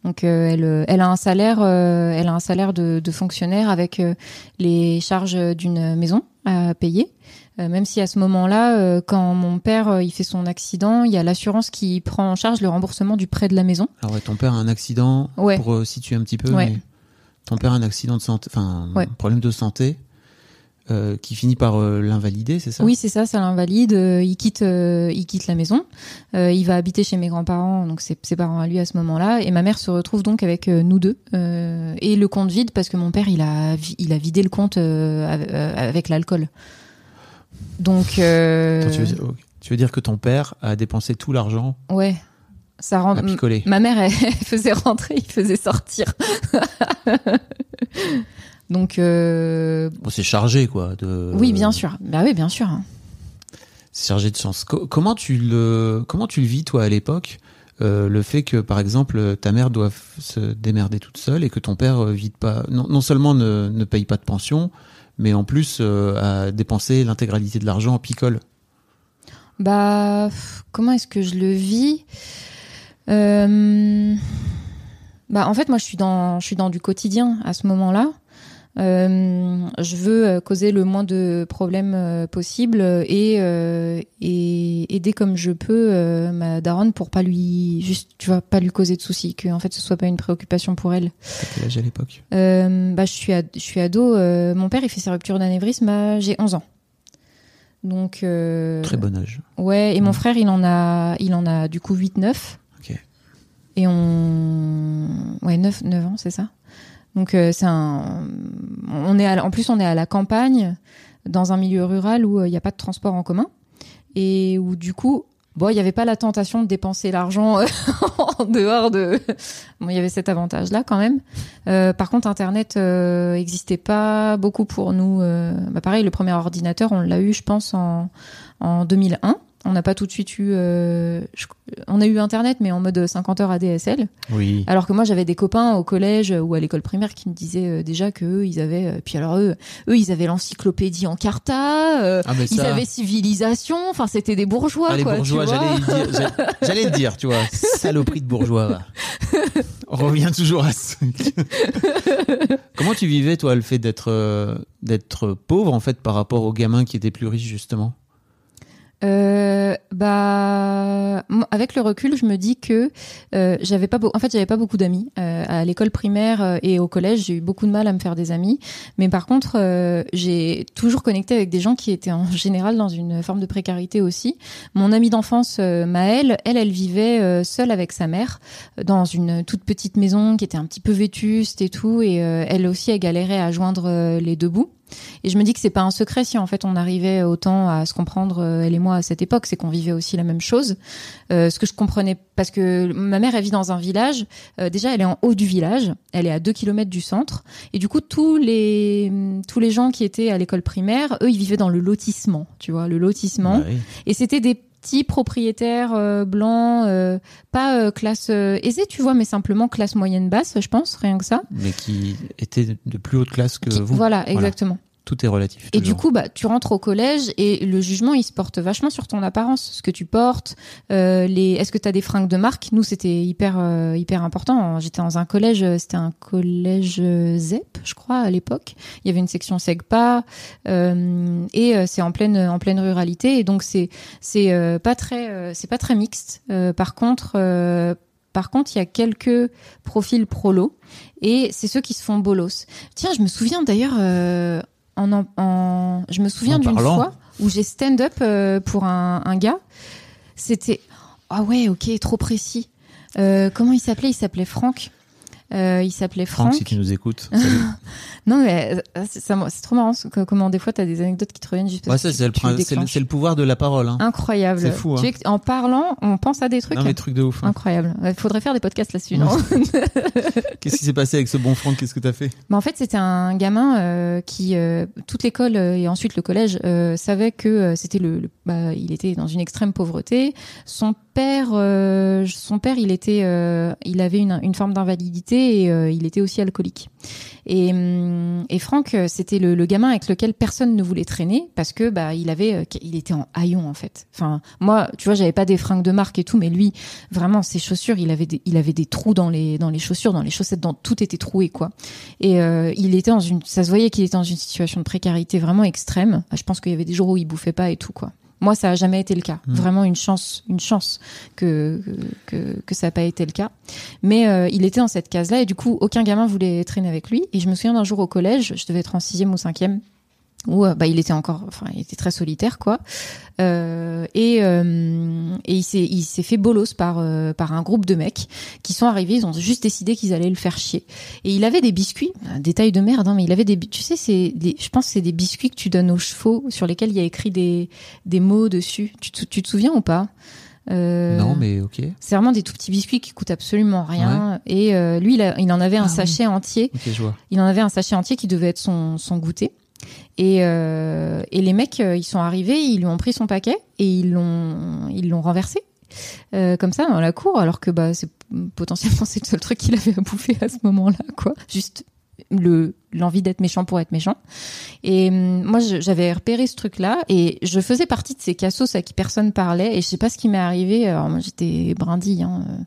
Donc euh, elle, euh, elle a un salaire, euh, elle a un salaire de, de fonctionnaire avec euh, les charges d'une maison à payer. Euh, même si à ce moment-là, euh, quand mon père euh, il fait son accident, il y a l'assurance qui prend en charge le remboursement du prêt de la maison. Alors ouais, ton père a un accident Ouais. pour situer un petit peu. Ouais. mais ton père a un accident de santé, enfin un problème de santé euh, qui finit par euh, l'invalider, c'est ça? Oui, c'est ça, ça l'invalide. Euh, il quitte, il quitte la maison. Il va habiter chez mes grands-parents, donc c'est ses parents à lui à ce moment-là. Et ma mère se retrouve donc avec nous deux et le compte vide parce que mon père il a, il a vidé le compte av- avec l'alcool. Donc, euh, Attends, tu, veux, ok. Tu veux dire que ton père a dépensé tout l'argent ouais, ça rend. à picoler Ma mère, elle, elle faisait rentrer, il faisait sortir. donc, euh, Bon, c'est chargé quoi. De... oui, bien sûr. Bah oui, bien sûr. C'est chargé de sens. Co- comment tu le comment tu le vis toi à l'époque euh, le fait que par exemple ta mère doit f- se démerder toute seule et que ton père vide pas non, non seulement ne, ne paye pas de pension mais en plus euh, a dépensé l'intégralité de l'argent en picole. Bah, comment est-ce que je le vis? Euh, Bah, en fait, moi, je suis je suis dans du quotidien à ce moment-là. Euh, je veux euh, causer le moins de problèmes euh, possible et, et aider comme je peux ma daronne pour pas lui juste tu vois pas lui causer de soucis que en fait ce soit pas une préoccupation pour elle. Quel âge à l'époque? Bah je suis je suis ado. mon père il fait sa rupture d'anévrisme. J'ai 11 ans. Donc euh, Très bon âge. Ouais, et mon Mm. frère, il en a, il en a du coup 8, 9. Ok. Et on. Ouais, 9, 9 ans, c'est ça? Donc, euh, c'est un. On est En plus, on est à la campagne, dans un milieu rural où euh, il n'y a pas de transport en commun. Et où, du coup, bon, il n'y avait pas la tentation de dépenser l'argent euh, en dehors de. Bon, il y avait cet avantage-là quand même. Par contre, Internet n'existait pas beaucoup pour nous. euh, bah, pareil, le premier ordinateur, on l'a eu, je pense, en, en 2001. On n'a pas tout de suite eu. euh, je- on a eu Internet, mais en mode 50 heures ADSL. Oui. Alors que moi, j'avais des copains au collège ou à l'école primaire qui me disaient euh, déjà que eux, ils avaient. euh, puis alors eux, eux, ils avaient l'encyclopédie en carta. euh, Ah, ils ça- avaient civilisation. Enfin, c'était des bourgeois, Ah, les quoi. bourgeois, j'allais le dire, tu vois, saloperie de bourgeois. On revient toujours à truc. Comment tu vivais toi le fait d'être euh, d'être pauvre en fait par rapport aux gamins qui étaient plus riches justement? Euh, bah, avec le recul, je me dis que euh, j'avais pas, en fait, j'avais pas beaucoup d'amis Euh, à l'école primaire euh, et au collège. J'ai eu beaucoup de mal à me faire des amis, mais par contre, euh, j'ai toujours connecté avec des gens qui étaient en général dans une forme de précarité aussi. Mon amie d'enfance, euh, Maëlle, elle, elle vivait seule avec sa mère dans une toute petite maison qui était un petit peu vétuste et tout, et elle aussi, elle galérait à joindre les deux bouts. Et je me dis que c'est pas un secret si en fait on arrivait autant à se comprendre euh, elle et moi à cette époque, c'est qu'on vivait aussi la même chose. Euh, ce que je comprenais parce que ma mère elle vit dans un village. euh, déjà elle est en haut du village, elle est à 2 kilomètres du centre et du coup tous les tous les gens qui étaient à l'école primaire, eux ils vivaient dans le lotissement, tu vois, le lotissement. Bah. Et c'était des petits propriétaires euh, blancs, euh, pas euh, classe euh, aisée, tu vois, mais simplement classe moyenne basse, je pense, rien que ça. Mais qui étaient de plus haute classe que Qui- vous. voilà, exactement. Tout est relatif. Et du coup, bah, tu rentres au collège et le jugement, il se porte vachement sur ton apparence, ce que tu portes, euh, les, est-ce que tu as des fringues de marque? Nous, c'était hyper, euh, hyper important. J'étais dans un collège, euh, c'était un collège euh, ZEP, je crois, à l'époque. Il y avait une section SEGPA euh, et euh, c'est en pleine, en pleine ruralité et donc c'est, c'est euh, pas très, euh, c'est pas très mixte. Euh, par contre. euh, par contre, il y a quelques profils prolo et c'est ceux qui se font bolos. Tiens, je me souviens d'ailleurs, euh, en, en, en- je me souviens En d'une fois où j'ai stand-up euh, pour un, un gars. C'était ah ouais, ok, trop précis. Euh, comment il s'appelait? Il s'appelait Franck. Euh, il s'appelait Franck, Franck. si tu nous écoutes. Non mais euh, c'est ça- c'est trop marrant comment des fois t'as des anecdotes qui te reviennent juste Ouais, parce que c'est le, tu- tu pouvoir de la parole. Hein. incroyable. C'est fou, Tu hein. sais que en parlant, on pense à des trucs Non mais truc de ouf. hein. incroyables. Il faudrait faire des podcasts là-dessus, non Qu'est-ce qui s'est passé avec ce bon Franck? Qu'est-ce que t'as fait? Mais en fait, c'était un gamin euh, qui, euh, toute l'école et ensuite le collège, euh, savait que c'était le, le- bah, il était dans une extrême pauvreté. Son père, euh, son père, il était, euh, il avait une, une forme d'invalidité et euh, il était aussi alcoolique. Et, hum, Franck, euh, c'était le, gamin avec lequel personne ne voulait traîner parce que bah il avait, euh, il était en haillon en fait. Enfin, moi, tu vois, j'avais pas des fringues de marque et tout, mais lui, vraiment, ses chaussures, il avait des, il avait des trous dans les, dans les chaussures, dans les chaussettes, dans tout était troué quoi. Et il était dans une, ça se voyait qu'il était dans une situation de précarité vraiment extrême. Je pense qu'il y avait des jours où il bouffait pas et tout quoi. Moi, ça a jamais été le cas. Mhm. Vraiment une chance, une chance que que, que ça n'a pas été le cas. Mais euh, il était dans cette case-là et du coup, aucun gamin voulait traîner avec lui. Et je me souviens d'un jour au collège, je devais être en sixième ou cinquième, où euh, bah il était encore, enfin, il était très solitaire quoi. Euh, et euh, et il s'est il s'est fait bolos par euh, par un groupe de mecs qui sont arrivés, ils ont juste décidé qu'ils allaient le faire chier. Et il avait des biscuits, un détail de merde, hein, mais il avait des, tu sais, c'est, des, je pense que c'est des biscuits que tu donnes aux chevaux sur lesquels il y a écrit des des mots dessus. Tu te, tu te souviens ou pas? Euh, Non mais ok. C'est vraiment des tout petits biscuits qui coûtent absolument rien. Et euh, lui, il, a- il en avait un Ah oui. sachet entier. Ok je vois. Il en avait un sachet entier qui devait être son, son goûter. Et, euh, et les mecs, euh, ils sont arrivés, ils lui ont pris son paquet et ils l'ont, ils l'ont renversé. euh, comme ça dans la cour, alors que bah c'est potentiellement c'est le seul truc qu'il avait à bouffer à ce moment-là, quoi. Juste le l'envie d'être méchant pour être méchant. Et hum, moi, j'avais repéré ce truc-là et je faisais partie de ces cassos à qui personne parlait et je sais pas ce qui m'est arrivé. Alors moi, j'étais brindille. Hein. Euh,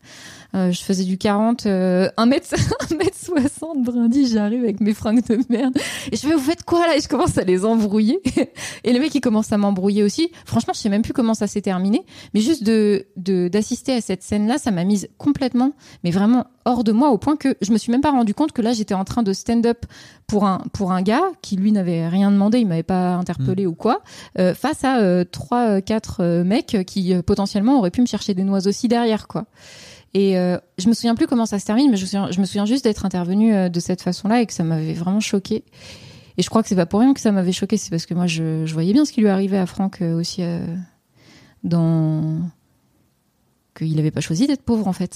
euh, je faisais du 40, euh, 1 mètre, 1 mètre 60 brindille. J'arrive avec mes fringues de merde et je fais, vous faites quoi là? Et je commence à les embrouiller. et le mec, il commence à m'embrouiller aussi. Franchement, je sais même plus comment ça s'est terminé. Mais juste de- d'assister à cette scène-là, ça m'a mise complètement, mais vraiment hors de moi, au point que je me suis même pas rendu compte que là, j'étais en train de stand-up pour un pour un gars qui lui n'avait rien demandé, il m'avait pas interpellé ou quoi, euh, face à euh, trois, euh, quatre mecs qui potentiellement auraient pu me chercher des noises aussi derrière, quoi. Et euh, je me souviens plus comment ça se termine, mais je me souviens, je me souviens juste d'être intervenue de cette façon-là et que ça m'avait vraiment choqué. Et je crois que c'est pas pour rien que ça m'avait choqué, c'est parce que moi je, je voyais bien ce qui lui arrivait à Franck euh, aussi euh, dans qu'il avait pas choisi d'être pauvre en fait.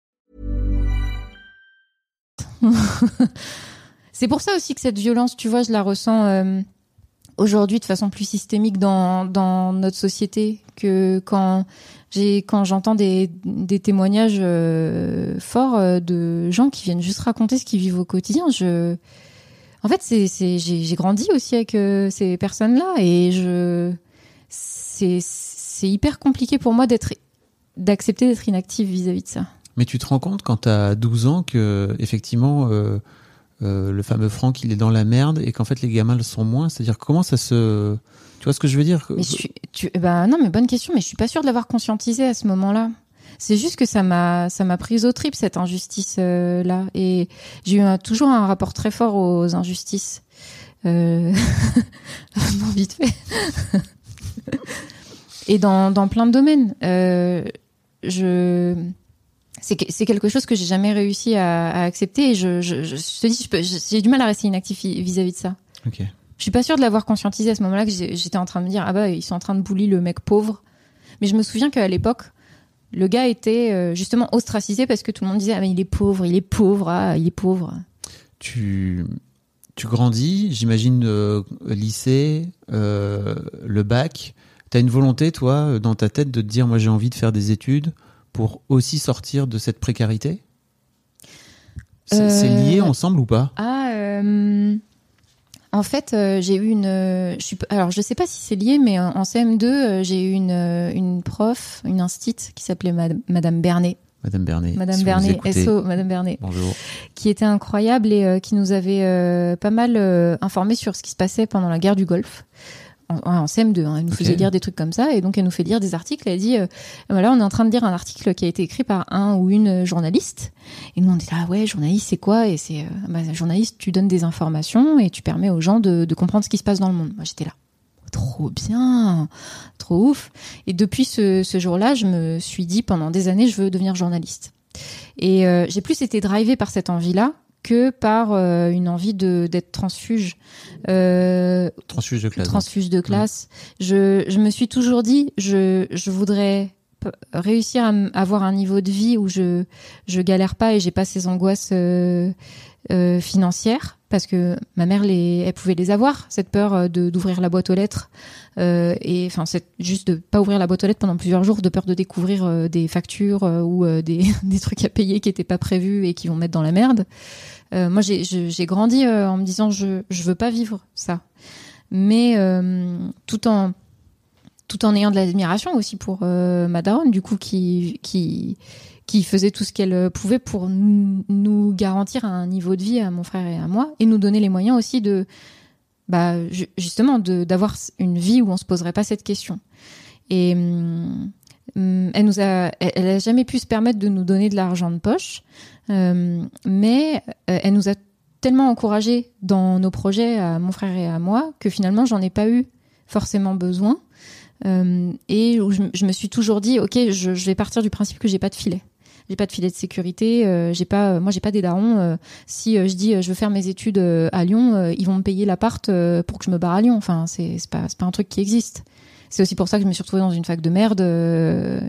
C'est pour ça aussi que cette violence, tu vois, je la ressens euh, aujourd'hui de façon plus systémique dans, notre société que quand j'ai quand j'entends des, témoignages euh, forts euh, de gens qui viennent juste raconter ce qu'ils vivent au quotidien. En fait, c'est j'ai grandi aussi avec ces personnes-là et je c'est c'est hyper compliqué pour moi d'être d'accepter d'être inactive vis-à-vis de ça. Mais tu te rends compte quand t'as 12 ans que effectivement euh, euh, le fameux Franck il est dans la merde et qu'en fait les gamins le sont moins? C'est-à-dire comment ça se, tu vois ce que je veux dire? Mais tu, bah non, mais bonne question, mais je suis pas sûre de l'avoir conscientisé à ce moment-là. C'est juste que ça m'a, ça m'a prise au trip cette injustice euh, là, et j'ai eu toujours un rapport très fort aux injustices. Euh... vite fait. et dans, dans plein de domaines, je c'est que- c'est quelque chose que j'ai jamais réussi à, à accepter et je, je, je te dis j'ai du mal à rester inactif vis-à-vis de ça. Ok. Je suis pas sûre de l'avoir conscientisé à ce moment-là que j'étais en train de me dire ah bah ils sont en train de bully le mec pauvre. Mais je me souviens qu'à l'époque le gars était euh, justement ostracisé parce que tout le monde disait ah mais il est pauvre, il est pauvre, ah il est pauvre. Tu tu grandis, j'imagine euh, lycée, euh, le bac. T'as une volonté toi dans ta tête de te dire moi j'ai envie de faire des études? Pour aussi sortir de cette précarité? C'est Euh, lié ensemble ou pas? Ah euh, en fait euh, j'ai eu une je suis p- alors je sais pas si c'est lié mais en, en CM2 euh, j'ai eu une une prof, une instite qui s'appelait Mad- madame Bernet. Madame Bernet. Madame si Bernet, SO Madame Bernet. Bonjour. qui était incroyable et euh, qui nous avait euh, pas mal euh, informé sur ce qui se passait pendant la guerre du Golfe. En, en CM2, hein. elle nous faisait lire des trucs comme ça, et donc elle nous fait lire des articles. Elle dit, euh, voilà, on est en train de lire un article qui a été écrit par un ou une journaliste. Et nous, on est là, ouais, journaliste, c'est quoi? Et c'est, euh, bah, journaliste, tu donnes des informations et tu permets aux gens de, de comprendre ce qui se passe dans le monde. Moi, j'étais là. Trop bien, trop ouf. Et depuis ce, ce jour-là, je me suis dit pendant des années, je veux devenir journaliste. Et euh, j'ai plus été drivée par cette envie-là que par euh, une envie de d'être transfuge. Euh, Transfuge de classe. transfuge de classe. Je, je me suis toujours dit, je, je voudrais réussir à avoir un niveau de vie où je, je galère pas et j'ai pas ces angoisses euh, euh, financières parce que ma mère les, elle pouvait les avoir cette peur euh, de d'ouvrir la boîte aux lettres euh, et enfin c'est juste de pas ouvrir la boîte aux lettres pendant plusieurs jours de peur de découvrir euh, des factures ou des, des trucs à payer qui étaient pas prévus et qui vont mettre dans la merde. Moi j'ai grandi en me disant je je veux pas vivre ça mais tout en tout en ayant de l'admiration aussi pour ma daronne du coup qui qui qui faisait tout ce qu'elle pouvait pour nous garantir un niveau de vie à mon frère et à moi et nous donner les moyens aussi de bah ju- justement d'avoir une vie où on se poserait pas cette question et hum, Hum, Elle nous a, elle, a jamais pu se permettre de nous donner de l'argent de poche, Euh, mais euh, elle nous a tellement encouragés dans nos projets à mon frère et à moi que finalement j'en ai pas eu forcément besoin. Euh, et où je, je me suis toujours dit, ok, je, je vais partir du principe que j'ai pas de filet. J'ai pas de filet de sécurité. euh, j'ai pas, moi, j'ai pas des darons. euh, si euh, je dis, je veux faire mes études à Lyon, ils vont me payer l'appart pour que je me barre à Lyon. Enfin, c'est pas, c'est pas un truc qui existe. C'est aussi pour ça que je me suis retrouvée dans une fac de merde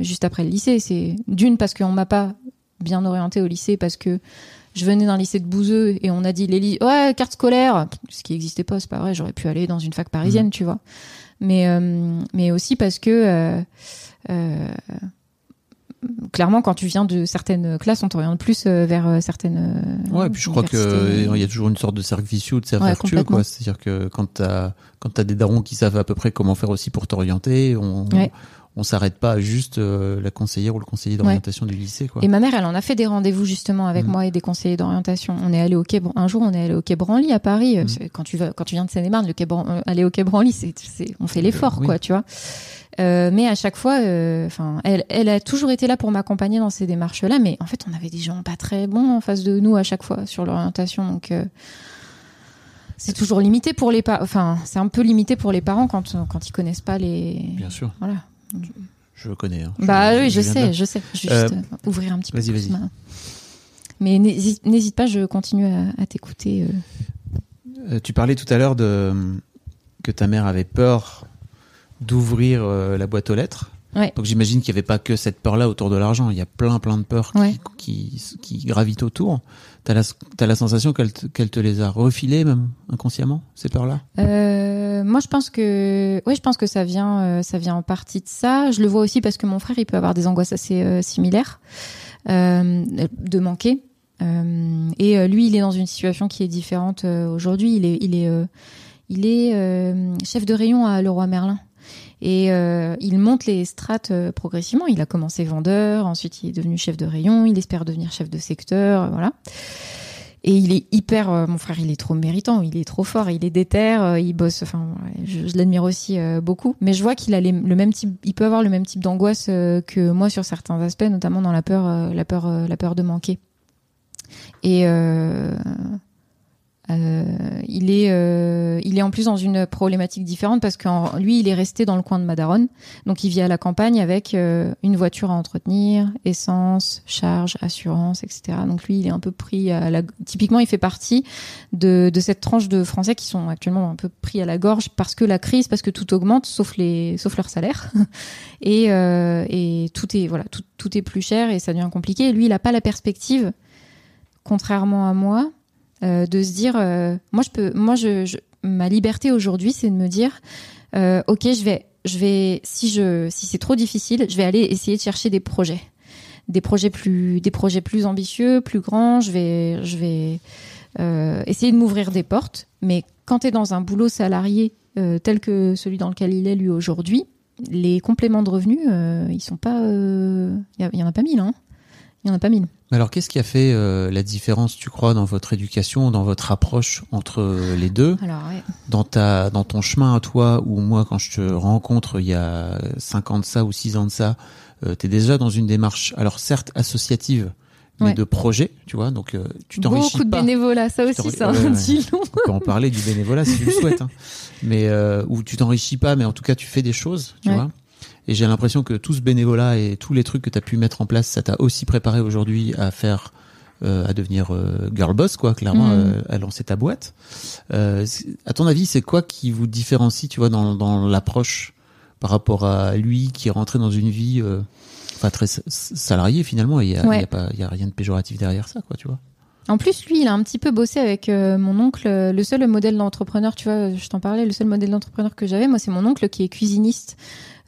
juste après le lycée. C'est d'une parce qu'on m'a pas bien orientée au lycée parce que je venais d'un lycée de Bouzeux et on a dit les ouais carte scolaire, ce qui n'existait pas, c'est pas vrai. J'aurais pu aller dans une fac parisienne, tu vois. Mais euh, mais aussi parce que euh, euh, clairement quand tu viens de certaines classes, on t'oriente plus euh, vers euh, certaines. euh, Ouais, et puis je crois que universités. euh, il y a toujours une sorte de cercle vicieux ou de cercle Ouais, vertueux, quoi. C'est-à-dire que quand t'as quand t'as des darons qui savent à peu près comment faire aussi pour t'orienter, on Ouais. On s'arrête pas à juste euh, la conseillère ou le conseiller d'orientation du lycée, quoi. Et ma mère, elle en a fait des rendez-vous justement avec Mm. moi et des conseillers d'orientation. On est allé au quai, un jour, on est allé au quai Branly à Paris. Mm. Euh, Quand tu vas, quand tu viens de Seine-et-Marne, le quai Bran- euh, aller au quai Branly, c'est, on fait l'effort, oui. quoi, tu vois. Euh, mais à chaque fois, euh, enfin, elle, elle a toujours été là pour m'accompagner dans ces démarches-là. Mais en fait, on avait des gens pas très bons en face de nous à chaque fois sur l'orientation, donc. euh, c'est toujours limité pour les parents. Enfin, c'est un peu limité pour les parents quand quand ils connaissent pas les. Bien sûr, Voilà. Je le connais. hein. Bah oui, je sais, je sais. Juste Euh, euh, ouvrir un petit peu. vas-y, vas-y. ma- Mais n'hésite pas, je continue à, à t'écouter. euh. Euh, tu parlais tout à l'heure de que ta mère avait peur d'ouvrir euh, la boîte aux lettres. Ouais. Donc j'imagine qu'il n'y avait pas que cette peur-là autour de l'argent. Il y a plein plein de peurs qui, Ouais. qui, qui gravitent autour. T'as la, la sensation qu'elle te, te les a refilées même inconsciemment ces peurs-là? Euh, moi, je pense que, ouais, je pense que ça vient, euh, ça vient en partie de ça. Je le vois aussi parce que mon frère, il peut avoir des angoisses assez euh, similaires de manquer. Et lui, il est dans une situation qui est différente aujourd'hui. Il est, il est, il est chef de rayon à Leroy Merlin. Et euh, il monte les strates euh, progressivement. Il a commencé vendeur, ensuite il est devenu chef de rayon, il espère devenir chef de secteur, euh, voilà. Et il est hyper, euh, mon frère, il est trop méritant, il est trop fort, il est déter, euh, il bosse. Enfin, je, je l'admire aussi euh, beaucoup. Mais je vois qu'il a les- le même type, il peut avoir le même type d'angoisse euh, que moi sur certains aspects, notamment dans la peur, la peur, la peur de manquer. Et il est, euh, il est en plus dans une problématique différente parce que lui, il est resté dans le coin de Madaron, donc il vit à la campagne avec euh, une voiture à entretenir, essence, charge, assurance, etc. Donc lui, il est un peu pris à la. Typiquement, il fait partie de, cette tranche de Français qui sont actuellement un peu pris à la gorge parce que la crise, parce que tout augmente, sauf les, sauf leur salaire, et euh, et tout est voilà, tout, tout est plus cher et ça devient compliqué. Et lui, il a pas la perspective, contrairement à moi, euh, de se dire, euh, moi je peux, moi je, ma liberté aujourd'hui, c'est de me dire, euh, ok, je vais, je vais, si je, si c'est trop difficile, je vais aller essayer de chercher des projets, des projets plus, des projets plus ambitieux, plus grands. Je vais, je vais essayer de m'ouvrir des portes. Mais quand tu es dans un boulot salarié tel que celui dans lequel il est lui aujourd'hui, les compléments de revenus, ils sont pas, il y, y en a pas mille, hein. Il y en a pas mille. Alors qu'est-ce qui a fait euh, la différence, tu crois, dans votre éducation, dans votre approche entre euh, les deux Alors ouais. dans ta dans ton chemin à toi ou moi quand je te rencontre il y a 5 ans de ça ou 6 ans de ça euh, tu es déjà dans une démarche alors certes associative mais Ouais. de projet tu vois donc euh, tu t'enrichis Beaucoup de pas bénévolat, ça aussi, en ouais. dit long. on peut en parler du bénévolat si tu le souhaites hein. mais euh, où tu t'enrichis pas mais en tout cas tu fais des choses tu Ouais. vois et j'ai l'impression que tout ce bénévolat et tous les trucs que tu as pu mettre en place ça t'a aussi préparé aujourd'hui à faire euh, à devenir euh, girl boss quoi clairement Mhm. euh, à lancer ta boîte à ton avis c'est quoi qui vous différencie tu vois dans, dans l'approche par rapport à lui qui est rentré dans une vie enfin très sa- salariée finalement et il y a, Ouais. a a rien de péjoratif derrière ça quoi tu vois? En plus, lui, il a un petit peu bossé avec mon oncle. Le seul modèle d'entrepreneur, tu vois, je t'en parlais, le seul modèle d'entrepreneur que j'avais, moi, c'est mon oncle qui est cuisiniste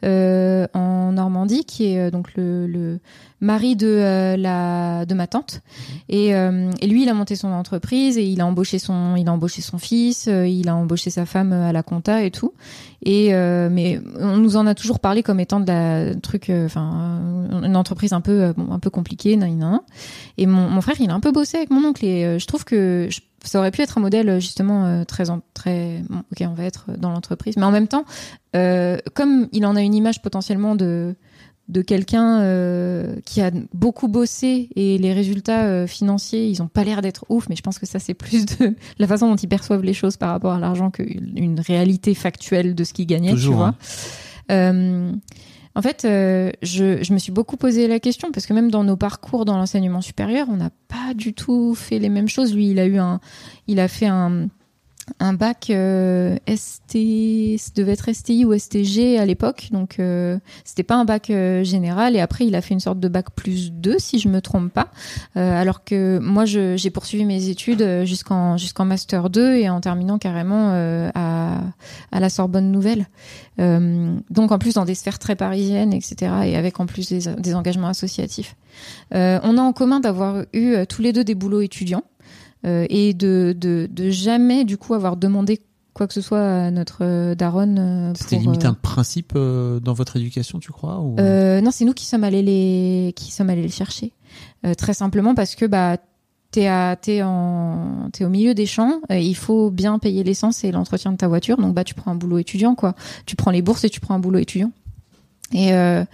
en Normandie, qui est euh, donc le, le mari de euh, la de ma tante. Et, euh, et lui, il a monté son entreprise et il a embauché son, il a embauché son fils, euh, il a embauché sa femme à la compta et tout. Et euh, mais on nous en a toujours parlé comme étant de la truc, euh, enfin, euh, une entreprise un peu, euh, bon, un peu compliquée, nan, nan. Et mon, mon frère, il a un peu bossé avec mon oncle et euh, je trouve que ça aurait pu être un modèle euh, justement euh, très, très. ok, on va être dans l'entreprise, mais en même temps, euh, comme il en a une image potentiellement de de quelqu'un euh, qui a beaucoup bossé et les résultats euh, financiers, ils ont pas l'air d'être ouf, mais je pense que ça c'est plus de la façon dont ils perçoivent les choses par rapport à l'argent qu'une réalité factuelle de ce qu'ils gagnaient, Toujours, tu vois. hein. Euh, en fait, je, je me suis beaucoup posé la question parce que même dans nos parcours dans l'enseignement supérieur, on n'a pas du tout fait les mêmes choses. Lui, il a eu un, il a fait un, un bac euh, ST, devait être STI ou STG à l'époque, donc euh, c'était pas un bac euh, général. Et après, il a fait une sorte de bac plus 2, si je me trompe pas. Euh, alors que moi, j'ai poursuivi mes études euh, jusqu'en jusqu'en master 2 et en terminant carrément à, à la Sorbonne Nouvelle. Donc en plus dans des sphères très parisiennes, etc. Et avec en plus des, des engagements associatifs. On a en commun d'avoir eu tous les deux des boulots étudiants et de, de, de jamais du coup avoir demandé quoi que ce soit à notre euh, daronne. euh, C'était limite euh, un principe euh, dans votre éducation, tu crois ou... euh, non, c'est nous qui sommes allés les qui sommes allés les chercher. Euh, très simplement parce que bah t'es à t'es en t'es au milieu des champs. euh, il faut bien payer l'essence et l'entretien de ta voiture. Donc bah tu prends un boulot étudiant quoi. Tu prends les bourses et tu prends un boulot étudiant. Et euh,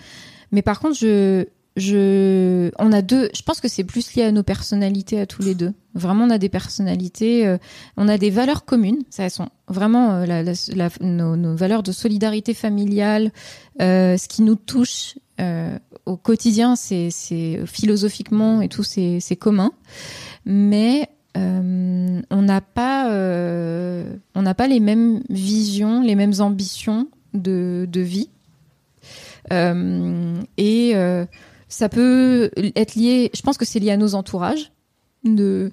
mais par contre je je on a deux. Je pense que c'est plus lié à nos personnalités à tous les deux. Vraiment on a des personnalités. euh, on a des valeurs communes. Ça elles sont vraiment euh, nos, valeurs de solidarité familiale. Euh, ce qui nous touche au quotidien, c'est philosophiquement et tout, c'est commun. Mais on n'a pas, on n'a pas les mêmes visions, les mêmes ambitions de, de vie. Et ça peut être lié, je pense que c'est lié à nos entourages, de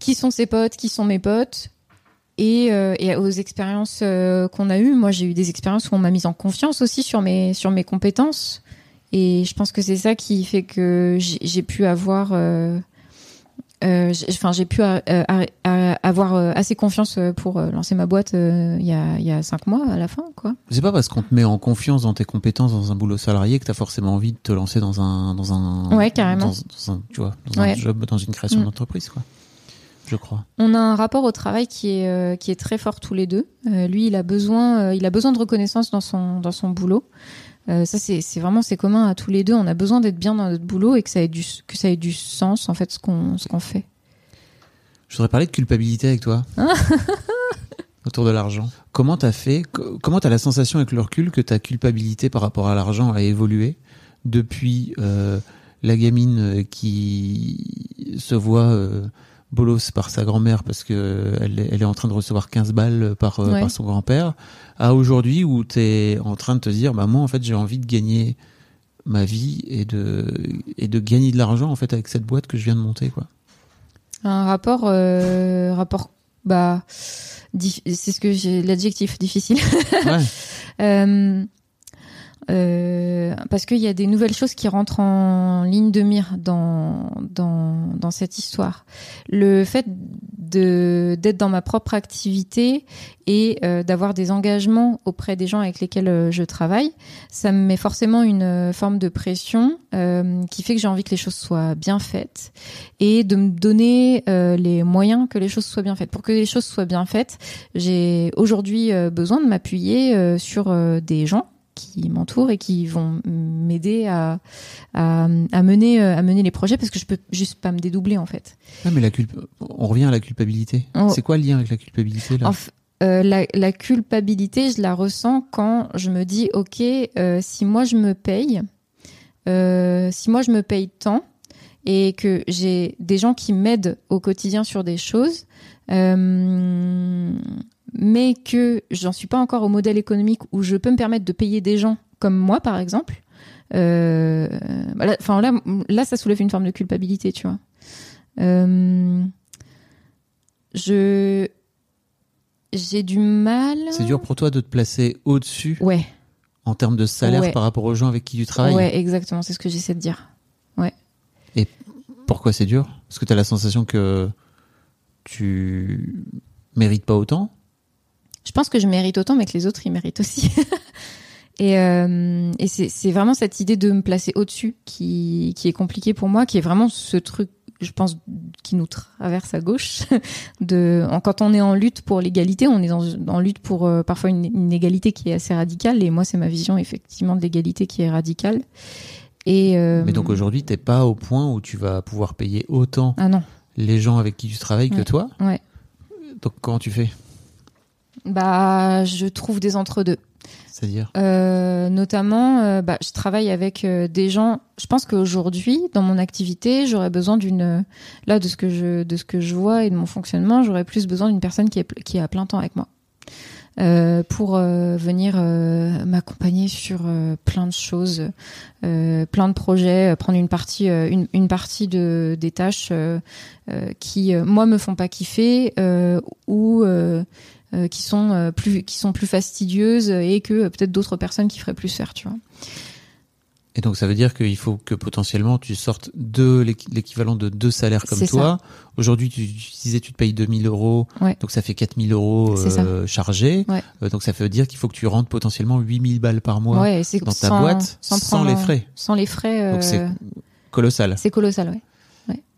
qui sont ses potes, qui sont mes potes, et, euh, aux expériences euh, qu'on a eues. Moi, j'ai eu des expériences où on m'a mise en confiance aussi sur mes, sur mes compétences. Et je pense que c'est ça qui fait que j'ai pu avoir, euh, enfin, j'ai pu euh, euh, euh, avoir euh, assez confiance euh, pour euh, lancer ma boîte euh, il y, a, il y a cinq mois à la fin, quoi. C'est pas parce qu'on te met en confiance dans tes compétences dans un boulot salarié que t'as forcément envie de te lancer dans un dans un Ouais, carrément. dans, dans un tu vois dans un job dans une création Mm. d'entreprise quoi. Je crois. On a un rapport au travail qui est euh, qui est très fort tous les deux. Euh, lui, il a besoin euh, il a besoin de reconnaissance dans son dans son boulot. Euh, ça c'est vraiment c'est commun à tous les deux. On a besoin d'être bien dans notre boulot et que ça ait du que ça ait du sens en fait ce qu'on ce qu'on fait. Je voudrais parler de culpabilité avec toi. Autour de l'argent. Comment t'as fait co- Comment t'as la sensation avec le recul que ta culpabilité par rapport à l'argent a évolué depuis euh, la gamine euh, qui se voit euh, bolos par sa grand-mère parce que elle, est- elle est en train de recevoir 15 balles par, Ouais. par son grand-père, à aujourd'hui où t'es en train de te dire, bah moi en fait j'ai envie de gagner ma vie et de et de gagner de l'argent en fait avec cette boîte que je viens de monter quoi. Un rapport euh, rapport bah c'est ce que j'ai l'adjectif difficile. Ouais. Euh, euh, parce qu'il y a des nouvelles choses qui rentrent en ligne de mire dans, dans, dans cette histoire. Le fait d'être dans ma propre activité et euh, d'avoir des engagements auprès des gens avec lesquels euh, je travaille, ça me met forcément une forme de pression euh, qui fait que j'ai envie que les choses soient bien faites et de me donner les moyens que les choses soient bien faites. Pour que les choses soient bien faites, j'ai aujourd'hui besoin de m'appuyer sur des gens qui m'entourent et qui vont m'aider à, à, à mener euh, à mener les projets parce que je peux juste pas me dédoubler en fait. Ouais, mais la culp... on revient à la culpabilité. Oh. C'est quoi le lien avec la culpabilité là? Euh, la, la culpabilité, je la ressens quand je me dis ok, euh, si moi je me paye, euh, si moi je me paye tant et que j'ai des gens qui m'aident au quotidien sur des choses, mais que j'en suis pas encore au modèle économique où je peux me permettre de payer des gens comme moi par exemple. euh, Enfin là, là, ça soulève une forme de culpabilité, tu vois. Euh, je j'ai du mal. C'est dur pour toi de te placer au-dessus Ouais, en termes de salaire Ouais. par rapport aux gens avec qui tu travailles. ouais, exactement. C'est ce que j'essaie de dire. Pourquoi c'est dur? Parce que tu as la sensation que tu mérites pas autant Je pense que je mérite autant, mais que les autres ils méritent aussi. et euh, et c'est vraiment cette idée de me placer au-dessus qui qui est compliquée pour moi, qui est vraiment ce truc je pense, qui nous traverse à gauche. De, en- quand on est en lutte pour l'égalité, on est dans, en lutte pour euh, parfois une, une égalité qui est assez radicale. Et moi, c'est ma vision effectivement de l'égalité qui est radicale. Et euh, Mais donc aujourd'hui, t'es pas au point où tu vas pouvoir payer autant ah non, les gens avec qui tu travailles que toi? ouais. Donc comment tu fais? Bah, je trouve des entre-deux. C'est-à-dire? Euh, notamment, euh, bah, je travaille avec euh, des gens. Je pense qu'aujourd'hui, dans mon activité, j'aurais besoin d'une. Là, de ce que je de ce que je vois et de mon fonctionnement, j'aurais plus besoin d'une personne qui est qui est à plein temps avec moi pour venir m'accompagner sur plein de choses, plein de projets, prendre une partie une, une partie de des tâches qui moi me font pas kiffer ou euh, euh, qui sont euh, plus qui sont plus fastidieuses et que euh, peut-être d'autres personnes qui feraient plus faire, tu vois. Et donc ça veut dire qu'il faut que potentiellement tu sortes de l'équ- l'équivalent de deux salaires comme toi. Aujourd'hui, tu, tu disais tu te payes 2000 euros, Ouais. donc ça fait 4000 euros euh, chargés. Ouais. Euh, donc ça veut dire qu'il faut que tu rentres potentiellement 8000 balles par mois ouais, dans ta sans- boîte sans, prendre- les frais. Sans les frais, Donc c'est euh, colossal. c'est colossal, ouais.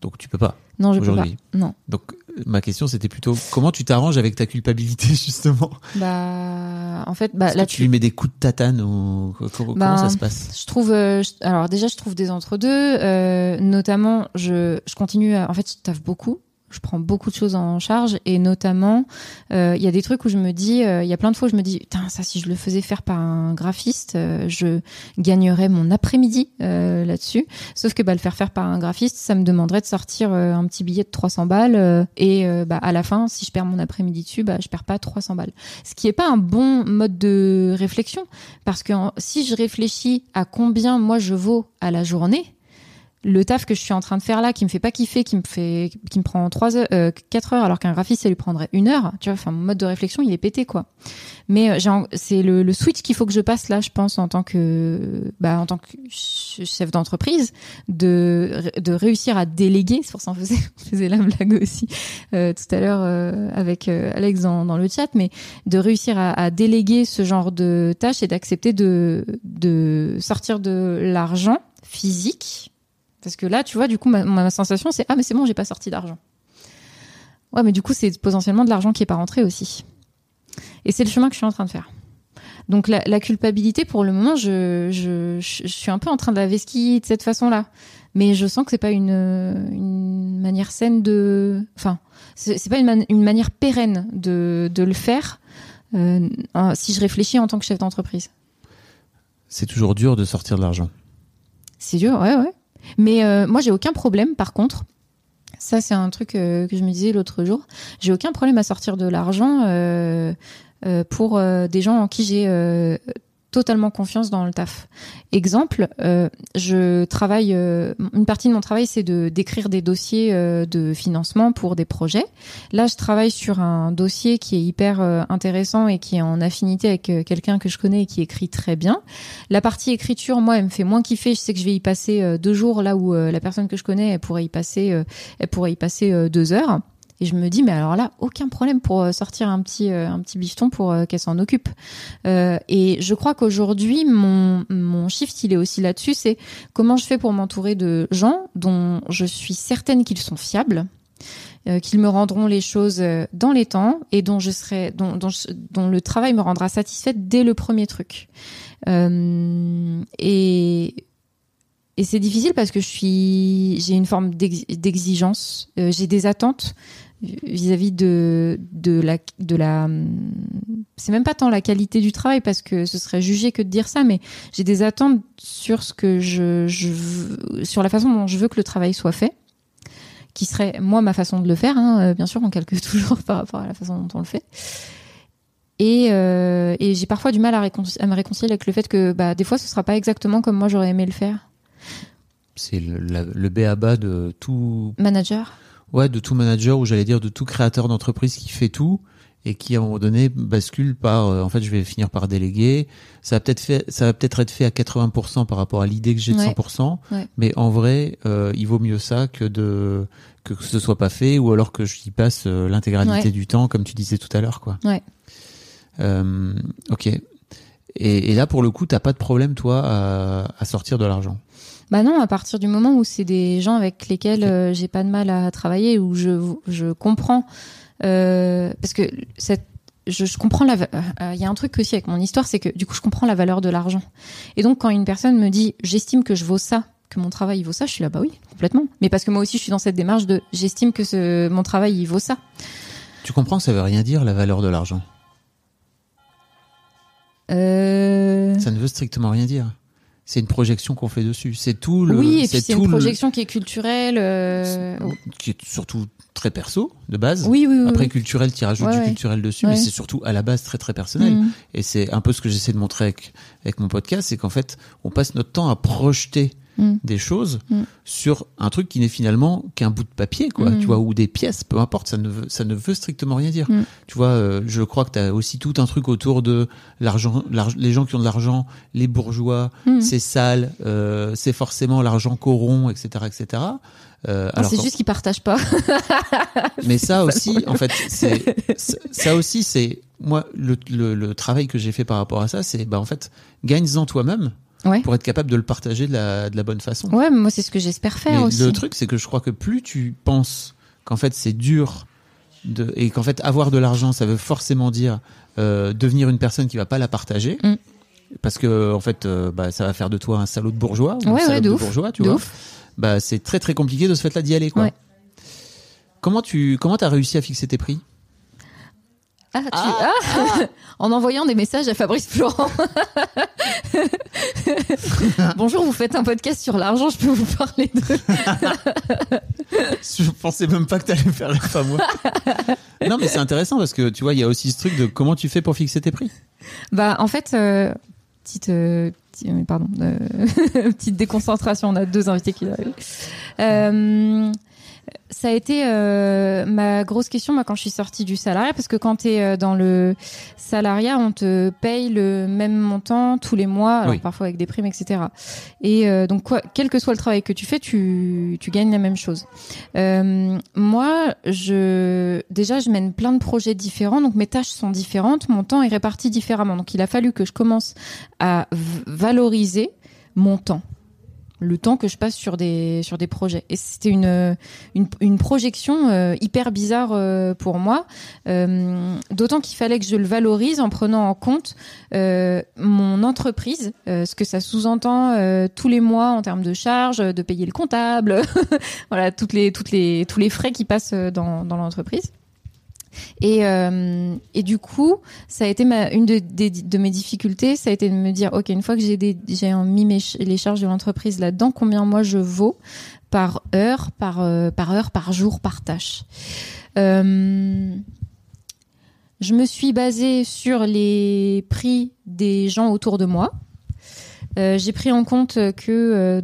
Donc tu peux pas. Non, je peux pas. Aujourd'hui. Non. Donc ma question c'était plutôt comment tu t'arranges avec ta culpabilité justement? Bah, en fait, bah là que tu lui mets des coups de tatane ou co- co- comment Ben, ça se passe? Je trouve, euh, je- alors déjà, je trouve des entre-deux. euh, notamment, je, je continue. À, en fait, je taffe beaucoup. Je prends beaucoup de choses en charge et notamment, euh, il y a des trucs où je me dis, euh, il y a plein de fois où je me dis, putain, ça, si je le faisais faire par un graphiste, euh, je gagnerais mon après-midi euh, là-dessus. Sauf que bah, le faire faire par un graphiste, ça me demanderait de sortir un petit billet de 300 balles et bah, à la fin, si je perds mon après-midi dessus, bah, je perds pas 300 balles. Ce qui est pas un bon mode de réflexion parce que si je réfléchis à combien moi je vaux à la journée, le taf que je suis en train de faire là, qui me fait pas kiffer, qui me fait, qui me prend trois heures, euh, quatre heures, alors qu'un graphiste ça lui prendrait une heure, tu vois. Enfin, mon mode de réflexion il est pété quoi. Mais euh, c'est le, le switch qu'il faut que je passe là, je pense, en tant que, bah, en tant que ch- chef d'entreprise, de, de réussir à déléguer. C'est pour ça qu'on faisait, on faisait la blague aussi euh, tout à l'heure euh, avec euh, Alex dans, dans le chat, mais de réussir à, à déléguer ce genre de tâches et d'accepter de, de sortir de l'argent physique. Parce que là, tu vois, du coup, ma, ma sensation, c'est ah mais c'est bon, j'ai pas sorti d'argent. Ouais, mais du coup, c'est potentiellement de l'argent qui est pas rentré aussi. Et c'est le chemin que je suis en train de faire. Donc la, la culpabilité, pour le moment, je, je, je, je suis un peu en train de la vesquiller de cette façon-là. Mais je sens que c'est pas une, une manière saine de, enfin, c'est pas une, man- une manière pérenne de, de le faire euh, si je réfléchis en tant que chef d'entreprise. C'est toujours dur de sortir de l'argent. C'est dur, ouais, ouais. Mais euh, moi, j'ai aucun problème, par contre. Ça, c'est un truc euh, que je me disais l'autre jour. J'ai aucun problème à sortir de l'argent euh, pour des gens en qui j'ai totalement confiance dans le taf. Exemple, euh, je travaille. euh, une partie de mon travail, c'est de d'écrire des dossiers euh, de financement pour des projets. Là, je travaille sur un dossier qui est hyper euh, intéressant et qui est en affinité avec euh, quelqu'un que je connais et qui écrit très bien. La partie écriture, moi, elle me fait moins kiffer. Je sais que je vais y passer euh, deux jours, là où la personne que je connais, elle pourrait y passer, elle pourrait y passer deux heures. Et je me dis, mais alors là, aucun problème pour euh, sortir un petit, euh, un petit bifton pour euh, qu'elle s'en occupe. Et je crois qu'aujourd'hui, mon, mon shift, il est aussi là-dessus. C'est comment je fais pour m'entourer de gens dont je suis certaine qu'ils sont fiables. qu'ils me rendront les choses dans les temps et dont je serai dont, dont, dont le travail me rendra satisfaite dès le premier truc et et c'est difficile parce que je suis j'ai une forme d'ex- d'exigence j'ai des attentes vis-à-vis de de la de la c'est même pas tant la qualité du travail parce que ce serait jugé que de dire ça mais j'ai des attentes sur ce que je, je veux- sur la façon dont je veux que le travail soit fait qui serait moi ma façon de le faire hein, euh, bien sûr on calcule toujours par rapport à la façon dont on le fait. Et, euh, et j'ai parfois du mal à, me réconcilier avec le fait que bah, des fois ce sera pas exactement comme moi j'aurais aimé le faire. C'est le, le B à bas de tout, manager ouais, de tout manager ou j'allais dire de tout créateur d'entreprise qui fait tout et qui à un moment donné bascule par, euh, en fait, je vais finir par déléguer. Ça va peut-être fait, ça va peut-être être fait à 80% par rapport à l'idée que j'ai de Ouais. 100%, Ouais. mais en vrai, euh, il vaut mieux ça que de que ce soit pas fait ou alors que j'y passe euh, l'intégralité Ouais. du temps, comme tu disais tout à l'heure, quoi. Ouais. Euh, ok. Et, et là, pour le coup, t'as pas de problème, toi, à, à sortir de l'argent? Bah non, à partir du moment où c'est des gens avec lesquels euh, j'ai pas de mal à travailler, où je, je comprends, euh, parce que cette, je, je comprends la. Il y a un truc aussi avec mon histoire, c'est que du coup, je comprends la valeur de l'argent. Et donc, quand une personne me dit, j'estime que je vaux ça, que mon travail il vaut ça, je suis là, bah oui, complètement. Mais parce que moi aussi, je suis dans cette démarche de, j'estime que ce, mon travail il vaut ça. Tu comprends que ça veut rien dire la valeur de l'argent? Euh... Ça ne veut strictement rien dire. C'est une projection qu'on fait dessus. C'est tout le. Oui, et puis c'est une le- projection qui est culturelle. euh, qui est surtout très perso de base. Oui, oui, oui. Après oui. culturel, tu rajoutes Ouais, du culturel dessus, mais c'est surtout à la base très très personnel. Mhm. Et c'est un peu ce que j'essaie de montrer avec, avec mon podcast, c'est qu'en fait, on passe notre temps à projeter Mm. des choses Mm. sur un truc qui n'est finalement qu'un bout de papier, quoi, Mm. tu vois, ou des pièces, peu importe, ça ne veut, ça ne veut strictement rien dire. Tu vois, euh, je crois que tu as aussi tout un truc autour de l'argent, l'arg- les gens qui ont de l'argent, les bourgeois, c'est sale, euh, c'est forcément l'argent corrompt, etc., etc. Euh, Non, c'est juste qu'ils partagent pas. mais ça aussi, en fait, c'est c'est- ça aussi, c'est moi le, le, le travail que j'ai fait par rapport à ça, c'est bah en fait, gagne-en toi-même Ouais. pour être capable de le partager de la, de la bonne façon. Ouais, mais moi c'est ce que j'espère faire Mais aussi. le truc, c'est que je crois que plus tu penses qu'en fait c'est dur de, et qu'en fait avoir de l'argent, ça veut forcément dire euh, devenir une personne qui va pas la partager. Mm. Parce que en fait, euh, bah, ça va faire de toi un salaud de bourgeois, ou Ouais, ouais, salope de de ouf. bourgeois, tu De vois. ouf. Bah, c'est très très compliqué de ce fait-là d'y aller, quoi. Ouais. Comment tu comment t'as réussi à fixer tes prix? Ah, tu- ah en envoyant des messages à Fabrice Florent. Bonjour, vous faites un podcast sur l'argent, je peux vous parler de. Je pensais même pas que t'allais faire la femme, moi. non, mais c'est intéressant parce que tu vois, il y a aussi ce truc de comment tu fais pour fixer tes prix. Bah, en fait, euh, petite, euh, euh, pardon, euh, petite déconcentration. On a deux invités qui arrivent. Euh, ça a été euh, ma grosse question moi quand je suis sortie du salariat parce que quand tu es dans le salariat on te paye le même montant tous les mois alors Oui. parfois avec des primes etc et euh, donc quoi quel que soit le travail que tu fais tu, tu gagnes la même chose. Euh, moi je déjà je mène plein de projets différents donc mes tâches sont différentes mon temps est réparti différemment. Donc il a fallu que je commence à valoriser mon temps le temps que je passe sur des sur des projets. Et c'était une une, une projection euh, hyper bizarre euh, pour moi. Euh, d'autant qu'il fallait que je le valorise en prenant en compte euh, mon entreprise euh, ce que ça sous-entend euh, tous les mois en termes de charges de payer le comptable voilà toutes les toutes les tous les frais qui passent dans dans l'entreprise et, euh, et du coup, ça a été une de, mes difficultés, ça a été de me dire, ok, une fois que j'ai mis mes les charges de l'entreprise là-dedans, combien moi je vaux par heure, par, euh, heure, par jour, par tâche. Euh, je me suis basée sur les prix des gens autour de moi. J'ai pris en compte que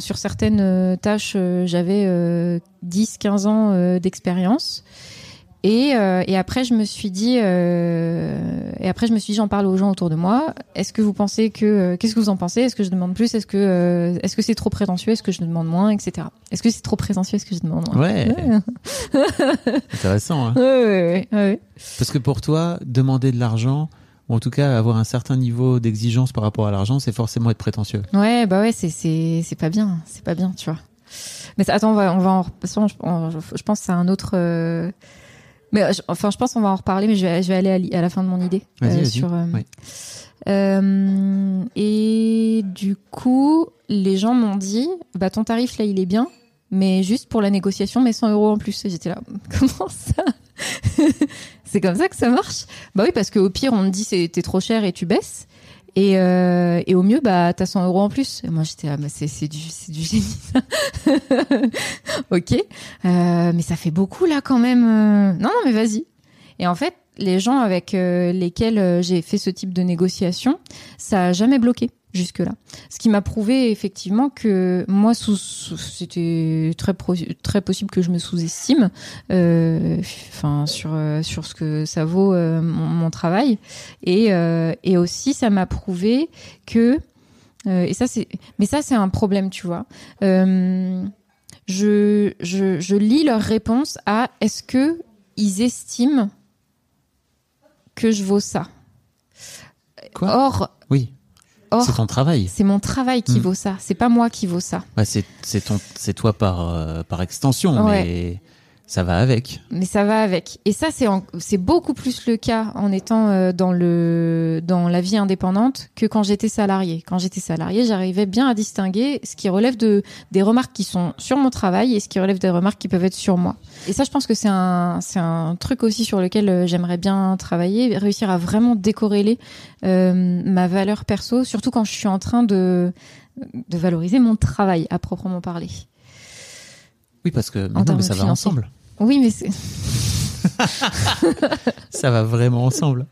sur certaines tâches, j'avais 10-15 ans d'expérience. Et, euh, et après, je me suis dit, euh, et après, je me suis dit, j'en parle aux gens autour de moi. Est-ce que vous pensez que, euh, qu'est-ce que vous en pensez? Est-ce que je demande plus? Est-ce que, est-ce que c'est trop prétentieux? Est-ce que je demande moins, etc. Est-ce que c'est trop prétentieux? Est-ce que je demande moins? Ouais. ouais, Intéressant. Hein. ouais, ouais, ouais. Parce que pour toi, demander de l'argent, ou en tout cas avoir un certain niveau d'exigence par rapport à l'argent, c'est forcément être prétentieux. Ouais, bah ouais, c'est c'est c'est pas bien, c'est pas bien, tu vois. Mais attends, on va on va en. Je, pense que c'est un autre. Mais euh, je- enfin, je pense qu'on va en reparler, mais je vais je vais aller à, la fin de mon idée euh, sur. euh, Oui. euh, et du coup, les gens m'ont dit, bah ton tarif là, il est bien, mais juste pour la négociation, mais 100 euros en plus. J'étais là, comment ça? C'est comme ça que ça marche? Bah oui, parce qu'au pire, on me dit c'est t'es trop cher et tu baisses. Et, euh, et au mieux, bah, t'as 100 euros en plus. Et moi, j'étais, ah, bah, c'est, du, du génie, ok. Euh, mais ça fait beaucoup, là, quand même. euh. Non, non, mais vas-y. Et en fait, les gens avec euh, lesquels euh, j'ai fait ce type de négociation, ça a jamais bloqué jusque-là. Ce qui m'a prouvé effectivement que moi, sous, sous- c'était très, pro- très possible que je me sous-estime, euh, enfin sur euh, sur ce que ça vaut euh, mon, mon travail, et euh, et aussi ça m'a prouvé que et ça c'est mais ça c'est un problème, tu vois. Je, je je lis leurs réponses à est-ce que ils estiment que je vaux ça? Quoi? Or, C'est ton travail. c'est mon travail qui Mm. vaut ça. C'est pas moi qui vaut ça. Ouais, c'est c'est ton c'est toi par euh, par extension, Ouais. mais ça va avec. Mais ça va avec. Et ça, c'est en- c'est beaucoup plus le cas en étant euh, dans le dans la vie indépendante que quand j'étais salarié. Quand j'étais salarié, j'arrivais bien à distinguer ce qui relève de des remarques qui sont sur mon travail et ce qui relève des remarques qui peuvent être sur moi. Et ça, je pense que c'est un c'est un truc aussi sur lequel euh, j'aimerais bien travailler, réussir à vraiment décorréler euh, ma valeur perso, surtout quand je suis en train de de valoriser mon travail à proprement parler. Oui, parce que mais non, mais ça va ensemble. Oui, mais c'est Ça va vraiment ensemble.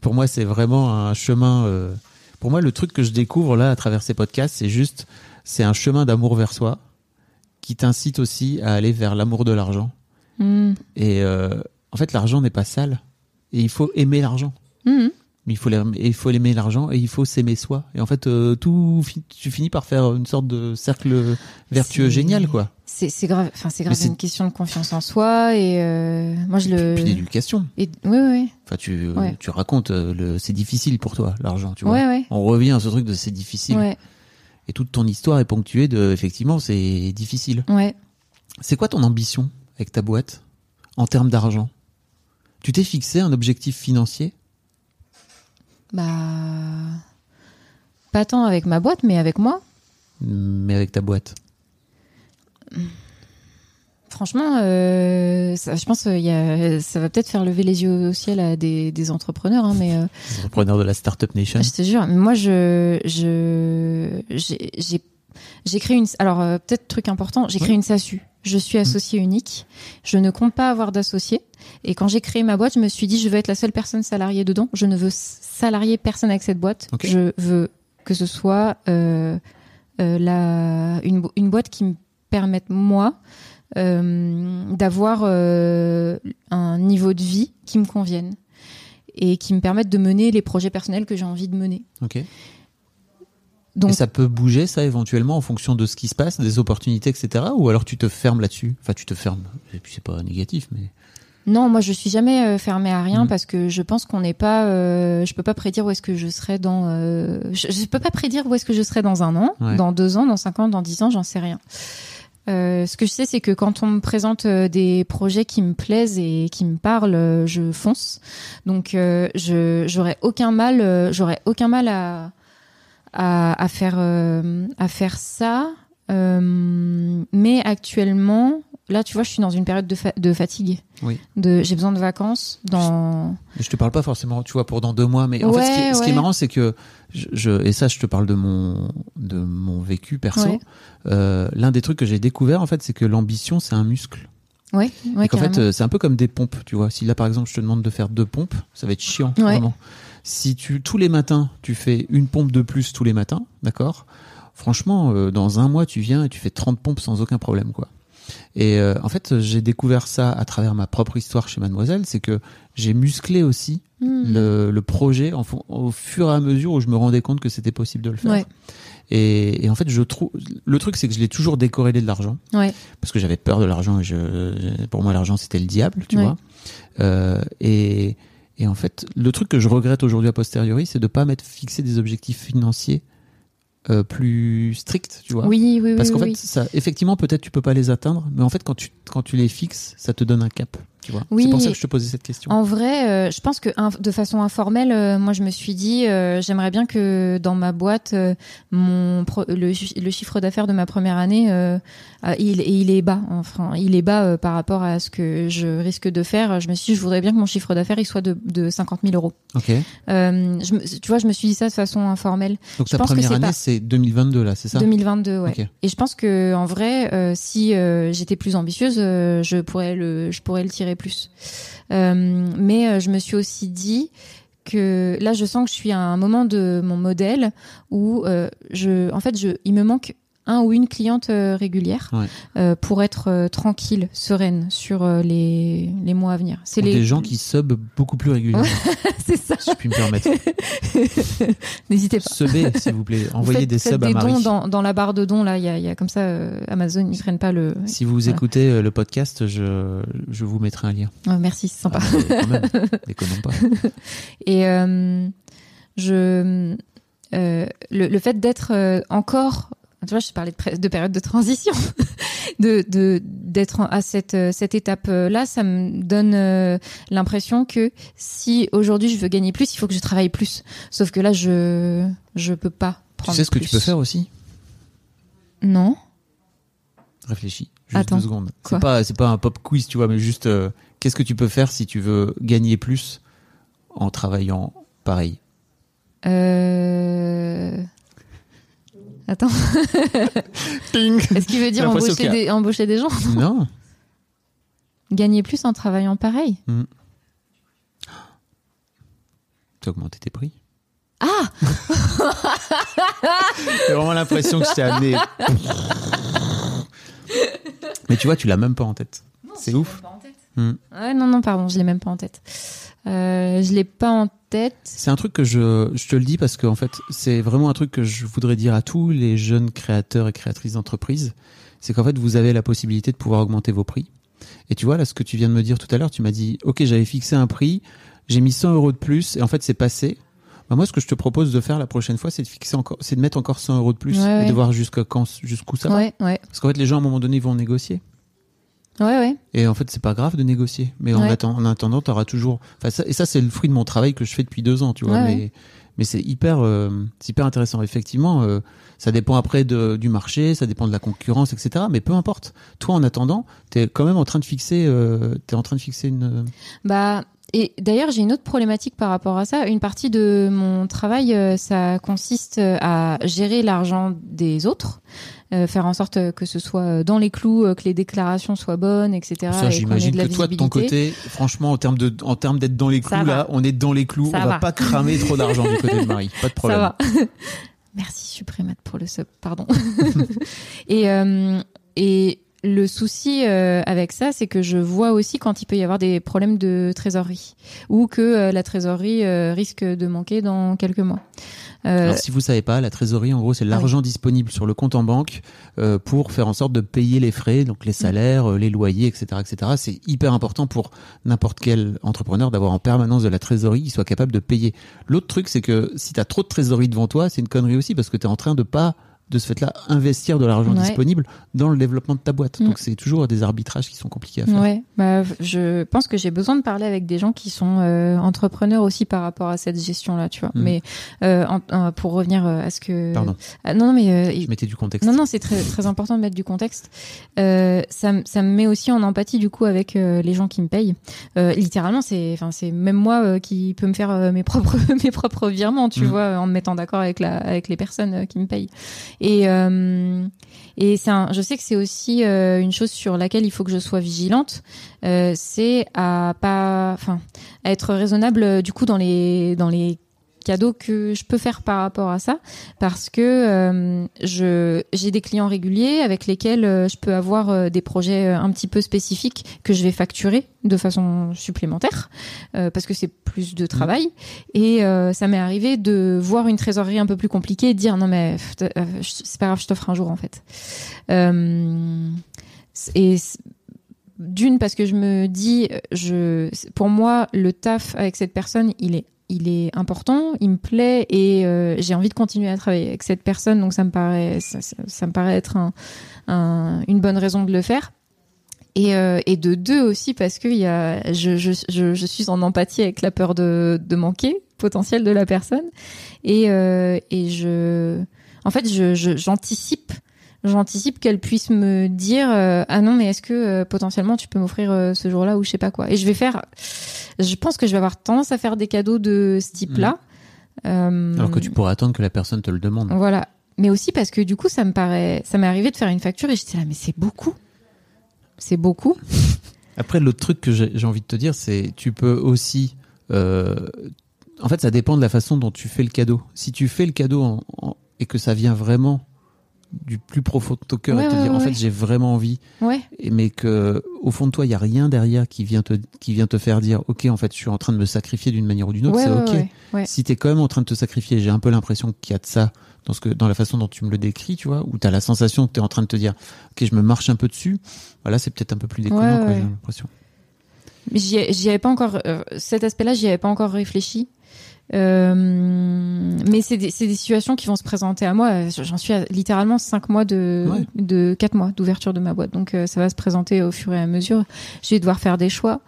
Pour moi, c'est vraiment un chemin. euh, Pour moi, le truc que je découvre là à travers ces podcasts, c'est juste, c'est un chemin d'amour vers soi qui t'incite aussi à aller vers l'amour de l'argent. Hmm. Et euh, en fait, l'argent n'est pas sale. Et il faut aimer l'argent. Mais il faut il faut l'aimer l'argent et il faut s'aimer soi. Et en fait, euh, tout, tu finis par faire une sorte de cercle vertueux génial, quoi. C'est grave, enfin c'est grave c'est- une question de confiance en soi et euh, moi je le. Puis d'éducation. et- oui oui Enfin, tu, Ouais. tu racontes, euh, le, c'est difficile pour toi, l'argent, tu vois. ouais ouais On revient à ce truc de c'est difficile. Et toute ton histoire est ponctuée de, effectivement, c'est difficile. ouais. C'est quoi ton ambition avec ta boîte en termes d'argent? Tu t'es fixé un objectif financier? Bah pas tant avec ma boîte mais avec moi. mais avec ta boîte Franchement, euh, ça, je pense euh, y a, ça va peut-être faire lever les yeux au ciel à des, des entrepreneurs, hein, mais euh, Entrepreneur de la Startup Nation. je te jure, moi je je j'ai créé une alors euh, peut-être truc important, j'ai créé une SASU. Je suis associé unique. Je ne compte pas avoir d'associé. Et quand j'ai créé ma boîte, je me suis dit je veux être la seule personne salariée dedans. Je ne veux salarier personne avec cette boîte. Je veux que ce soit euh, euh, la une, une boîte qui me permette moi euh, d'avoir euh, un niveau de vie qui me convienne et qui me permette de mener les projets personnels que j'ai envie de mener. Ok. Donc Et ça peut bouger, ça, éventuellement, en fonction de ce qui se passe, des opportunités, etc. Ou alors tu te fermes là-dessus? Enfin, tu te fermes. Et puis, c'est pas négatif, mais. Non, moi je suis jamais euh, fermée à rien Mhm. parce que je pense qu'on n'est pas. euh, je peux pas prédire où est-ce que je serai dans. je, je peux pas prédire où est-ce que je serai dans un an, Ouais. dans deux ans, dans cinq ans, dans dix ans, j'en sais rien. Euh, ce que je sais, c'est que quand on me présente euh, des projets qui me plaisent et qui me parlent, euh, je fonce. Donc, je j'aurais aucun mal, j'aurais aucun mal à à, faire à faire ça. Euh, mais actuellement, là, tu vois, je suis dans une période de, fa- de fatigue. Oui. De, j'ai besoin de vacances. Dans. Je te parle pas forcément, tu vois, pour dans deux mois, mais en fait, ce qui, Ouais, ce qui est marrant, c'est que je, je- et ça, je te parle de mon de mon vécu perso. Ouais. Euh, L'un des trucs que j'ai découvert, en fait, c'est que l'ambition, c'est un muscle. Ouais. Ouais. et qu'en fait, euh, c'est un peu comme des pompes, tu vois. Si là, par exemple, je te demande de faire deux pompes, ça va être chiant, Ouais. vraiment. Si tu tous les matins, tu fais une pompe de plus tous les matins, d'accord Franchement, euh, dans un mois, tu viens et tu fais 30 pompes sans aucun problème, quoi. Et euh, en fait, j'ai découvert ça à travers ma propre histoire chez Mademoiselle, c'est que j'ai musclé aussi Mhm. le, le projet en au fur et à mesure où je me rendais compte que c'était possible de le faire. Ouais. Et, et en fait, je trouve le truc, c'est que je l'ai toujours décorrélé de l'argent Ouais. parce que j'avais peur de l'argent et je, pour moi, l'argent c'était le diable, tu Ouais. vois. Euh, et, et en fait, le truc que je regrette aujourd'hui a posteriori, c'est de pas m'être fixé des objectifs financiers euh, plus stricts, tu vois. Oui, oui, oui. Parce qu'en oui, fait, oui. ça, effectivement, peut-être tu peux pas les atteindre, mais en fait, quand tu, quand tu les fixes, ça te donne un cap, tu vois. Oui. C'est pour ça que je te posais cette question. En vrai, euh, je pense que de façon informelle, euh, moi je me suis dit, euh, j'aimerais bien que dans ma boîte, mon le, chi- le chiffre d'affaires de ma première année, il, est bas. Enfin, il est bas par rapport à ce que je risque de faire. Je me suis dit, je voudrais bien que mon chiffre d'affaires il soit de, de 50 000 euros. Ok. Je tu vois, je me suis dit ça de façon informelle. Donc Je ta pense première année, c'est 2022 là, c'est ça? 2022, ouais. Et je pense que en vrai, si j'étais plus ambitieuse, je pourrais le, je pourrais le tirer plus. Euh, mais euh, je me suis aussi dit que là, je sens que je suis à un moment de mon modèle où euh, je, en fait, je, il me manque un ou une cliente euh, régulière Ouais. euh, pour être euh, tranquille, sereine sur les, les mois à venir. C'est les Des gens qui sub beaucoup plus régulièrement, c'est ça. si je puis me permettre. N'hésitez pas. Subez, s'il vous plaît. Envoyez Faites- des faites subs à des Marie. dons dans, dans la barre de dons là. Il y a, y a comme ça Amazon, ils prennent pas le. Si vous Voilà. écoutez le podcast, je, je vous mettrai un lien. Oh, merci, c'est sympa. Ah, quand même, déconnons pas. Et euh, je euh, le, le fait d'être encore, tu vois, je parlais de, de période de transition, de d'être à cette euh, cette étape là, ça me donne euh, l'impression que si aujourd'hui je veux gagner plus, il faut que je travaille plus. Sauf que là, je je peux pas Tu prendre. sais ce que tu peux faire aussi? Non. Réfléchis. Juste Attends, deux secondes. C'est pas, c'est pas un pop quiz, tu vois, mais juste euh, qu'est-ce que tu peux faire si tu veux gagner plus en travaillant pareil? Euh... Attends. Est-ce qu'il veut dire embaucher des, embaucher des gens Non. Gagner plus en travaillant pareil Tu as augmenté tes prix Ah J'ai vraiment l'impression que je t'ai amené. mais tu vois, tu l'as même pas en tête. C'est ouf. Ouais, non, non, pardon, je l'ai même pas en tête. Euh, je l'ai pas en tête. C'est un truc que je, je te le dis parce que en fait, c'est vraiment un truc que je voudrais dire à tous les jeunes créateurs et créatrices d'entreprises. C'est qu'en fait, vous avez la possibilité de pouvoir augmenter vos prix. Et tu vois, là, ce que tu viens de me dire tout à l'heure, tu m'as dit, OK, j'avais fixé un prix, j'ai mis 100 euros de plus et en fait, c'est passé. Bah, moi, ce que je te propose de faire la prochaine fois, c'est de fixer encore, c'est de mettre encore 100 euros de plus Ouais, et ouais. de voir jusqu'à quand, jusqu'où ça va. Ouais, Parce qu'en fait, les gens, à un moment donné, vont négocier. Ouais, ouais. Et en fait, c'est pas grave de négocier. Mais en, Ouais. atten- en attendant, tu auras toujours. Enfin, ça, et ça, c'est le fruit de mon travail que je fais depuis deux ans, tu vois. Ouais, mais ouais. mais c'est hyper, euh, c'est hyper intéressant. Effectivement, euh, ça dépend après de, du marché, ça dépend de la concurrence, etc. Mais peu importe. Toi, en attendant, t'es quand même en train de fixer. Euh, t'es en train de fixer une. Bah, et d'ailleurs, j'ai une autre problématique par rapport à ça. Une partie de mon travail, euh, ça consiste à gérer l'argent des autres, euh, faire en sorte que ce soit dans les clous, euh, que les déclarations soient bonnes, etc. ça, et j'imagine que toi, de ton côté, franchement, en termes de, en termes d'être dans les Ça clous, va. là, on est dans les clous. Ça on va va. pas cramer trop d'argent du côté de Marie. Pas de problème. Ça va. Merci Suprémate pour le sub, pardon. et, euh, et le souci euh, avec ça, c'est que je vois aussi quand il peut y avoir des problèmes de trésorerie ou que euh, la trésorerie euh, risque de manquer dans quelques mois. Euh, Alors, si vous savez pas, la trésorerie, en gros, c'est l'argent disponible sur le compte en banque euh, pour faire en sorte de payer les frais, donc les salaires, euh, les loyers, etc., etc. C'est hyper important pour n'importe quel entrepreneur d'avoir en permanence de la trésorerie qui soit capable de payer. L'autre truc, c'est que si tu as trop de trésorerie devant toi, c'est une connerie aussi parce que tu es en train de pas de ce fait-là investir de l'argent Ouais. disponible dans le développement de ta boîte. Mm. Donc c'est toujours des arbitrages qui sont compliqués à faire. Ouais, bah, je pense que j'ai besoin de parler avec des gens qui sont euh, entrepreneurs aussi par rapport à cette gestion-là, tu vois. Mm. Mais euh, en- en- pour revenir euh, à ce que Pardon, Ah, non, non, mais euh, je mettais du contexte. Non, non, c'est très, très important de mettre du contexte. Euh, ça, ça me met aussi en empathie du coup avec euh, les gens qui me payent. Euh, littéralement, c'est, même moi euh, qui peux me faire euh, mes propres, mes propres virements, tu Mhm. vois, en me mettant d'accord avec la, avec les personnes euh, qui me payent. Et euh, et c'est, un, je sais que c'est aussi euh, une chose sur laquelle il faut que je sois vigilante. Euh, c'est à pas, enfin, être raisonnable euh, du coup dans les, dans les cadeaux que je peux faire par rapport à ça parce que euh, je j'ai des clients réguliers avec lesquels euh, je peux avoir euh, des projets euh, un petit peu spécifiques que je vais facturer de façon supplémentaire euh, parce que c'est plus de travail. Et euh, ça m'est arrivé de voir une trésorerie un peu plus compliquée et dire non mais c'est pas grave je t'offre un jour en fait. Et d'une parce que je me dis je pour moi le taf avec cette personne il est il est important, il me plaît et euh, j'ai envie de continuer à travailler avec cette personne, donc ça me paraît, ça, ça- me paraît être un, un- une bonne raison de le faire. Et, euh, et de deux aussi parce que y a, je, je, je, suis en empathie avec la peur de, de manquer potentiel de la personne et, euh, et je, en fait, je, je- j'anticipe qu'elle puisse me dire euh, ah non mais est-ce que euh, potentiellement tu peux m'offrir euh, ce jour-là ou je sais pas quoi et je vais faire je pense que je vais avoir tendance à faire des cadeaux de ce type-là Euh, Alors que tu pourrais attendre que la personne te le demande. voilà mais aussi parce que du coup ça me paraît ça m'est arrivé de faire une facture et j'étais là mais c'est beaucoup c'est beaucoup Après, l'autre truc que j'ai envie de te dire, c'est tu peux aussi. en fait, ça dépend de la façon dont tu fais le cadeau. Si tu fais le cadeau en- en- et que ça vient vraiment du plus profond de ton cœur Ouais, et te ouais, dire en fait j'ai vraiment envie. Mais que au fond de toi il y a rien derrière qui vient te qui vient te faire dire ok en fait je suis en train de me sacrifier d'une manière ou d'une autre c'est ok. si t'es quand même en train de te sacrifier j'ai un peu l'impression qu'il y a de ça dans ce que dans la façon dont tu me le décris tu vois où t'as la sensation que t'es en train de te dire ok je me marche un peu dessus. Voilà c'est peut-être un peu plus déconnant j'ai l'impression. J'y ai- j'y avais pas encore euh, cet aspect-là, j'y avais pas encore réfléchi. Euh, mais c'est des, c'est des situations qui vont se présenter à moi. J'en suis à littéralement cinq mois de, Ouais. de quatre mois d'ouverture de ma boîte. Donc euh, ça va se présenter au fur et à mesure. Je vais devoir faire des choix.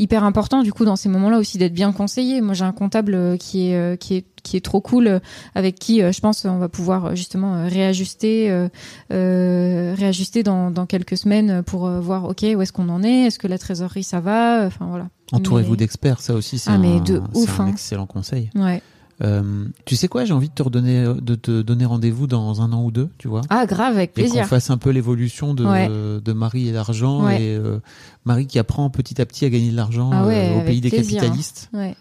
Hyper important du coup dans ces moments-là aussi d'être bien conseillé. Moi j'ai un comptable euh, qui est euh, qui est qui est trop cool euh, avec qui je pense on va pouvoir justement réajuster euh, réajuster dans, dans quelques semaines pour voir ok où est-ce qu'on en est? Est-ce que la trésorerie ça va? Enfin voilà Entourez-vous Mais- d'experts, ça aussi, c'est Ah, un, mais de c'est ouf, un hein. excellent conseil. ouais Euh, tu sais quoi, j'ai envie de te redonner, de te donner rendez-vous dans un an ou deux, tu vois. ah grave avec et qu'on plaisir fasse un peu l'évolution de, Ouais. de Marie et l'argent Ouais. et euh, Marie qui apprend petit à petit à gagner de l'argent Ah ouais, euh, au pays des plaisir, hein. capitalistes. Ouais.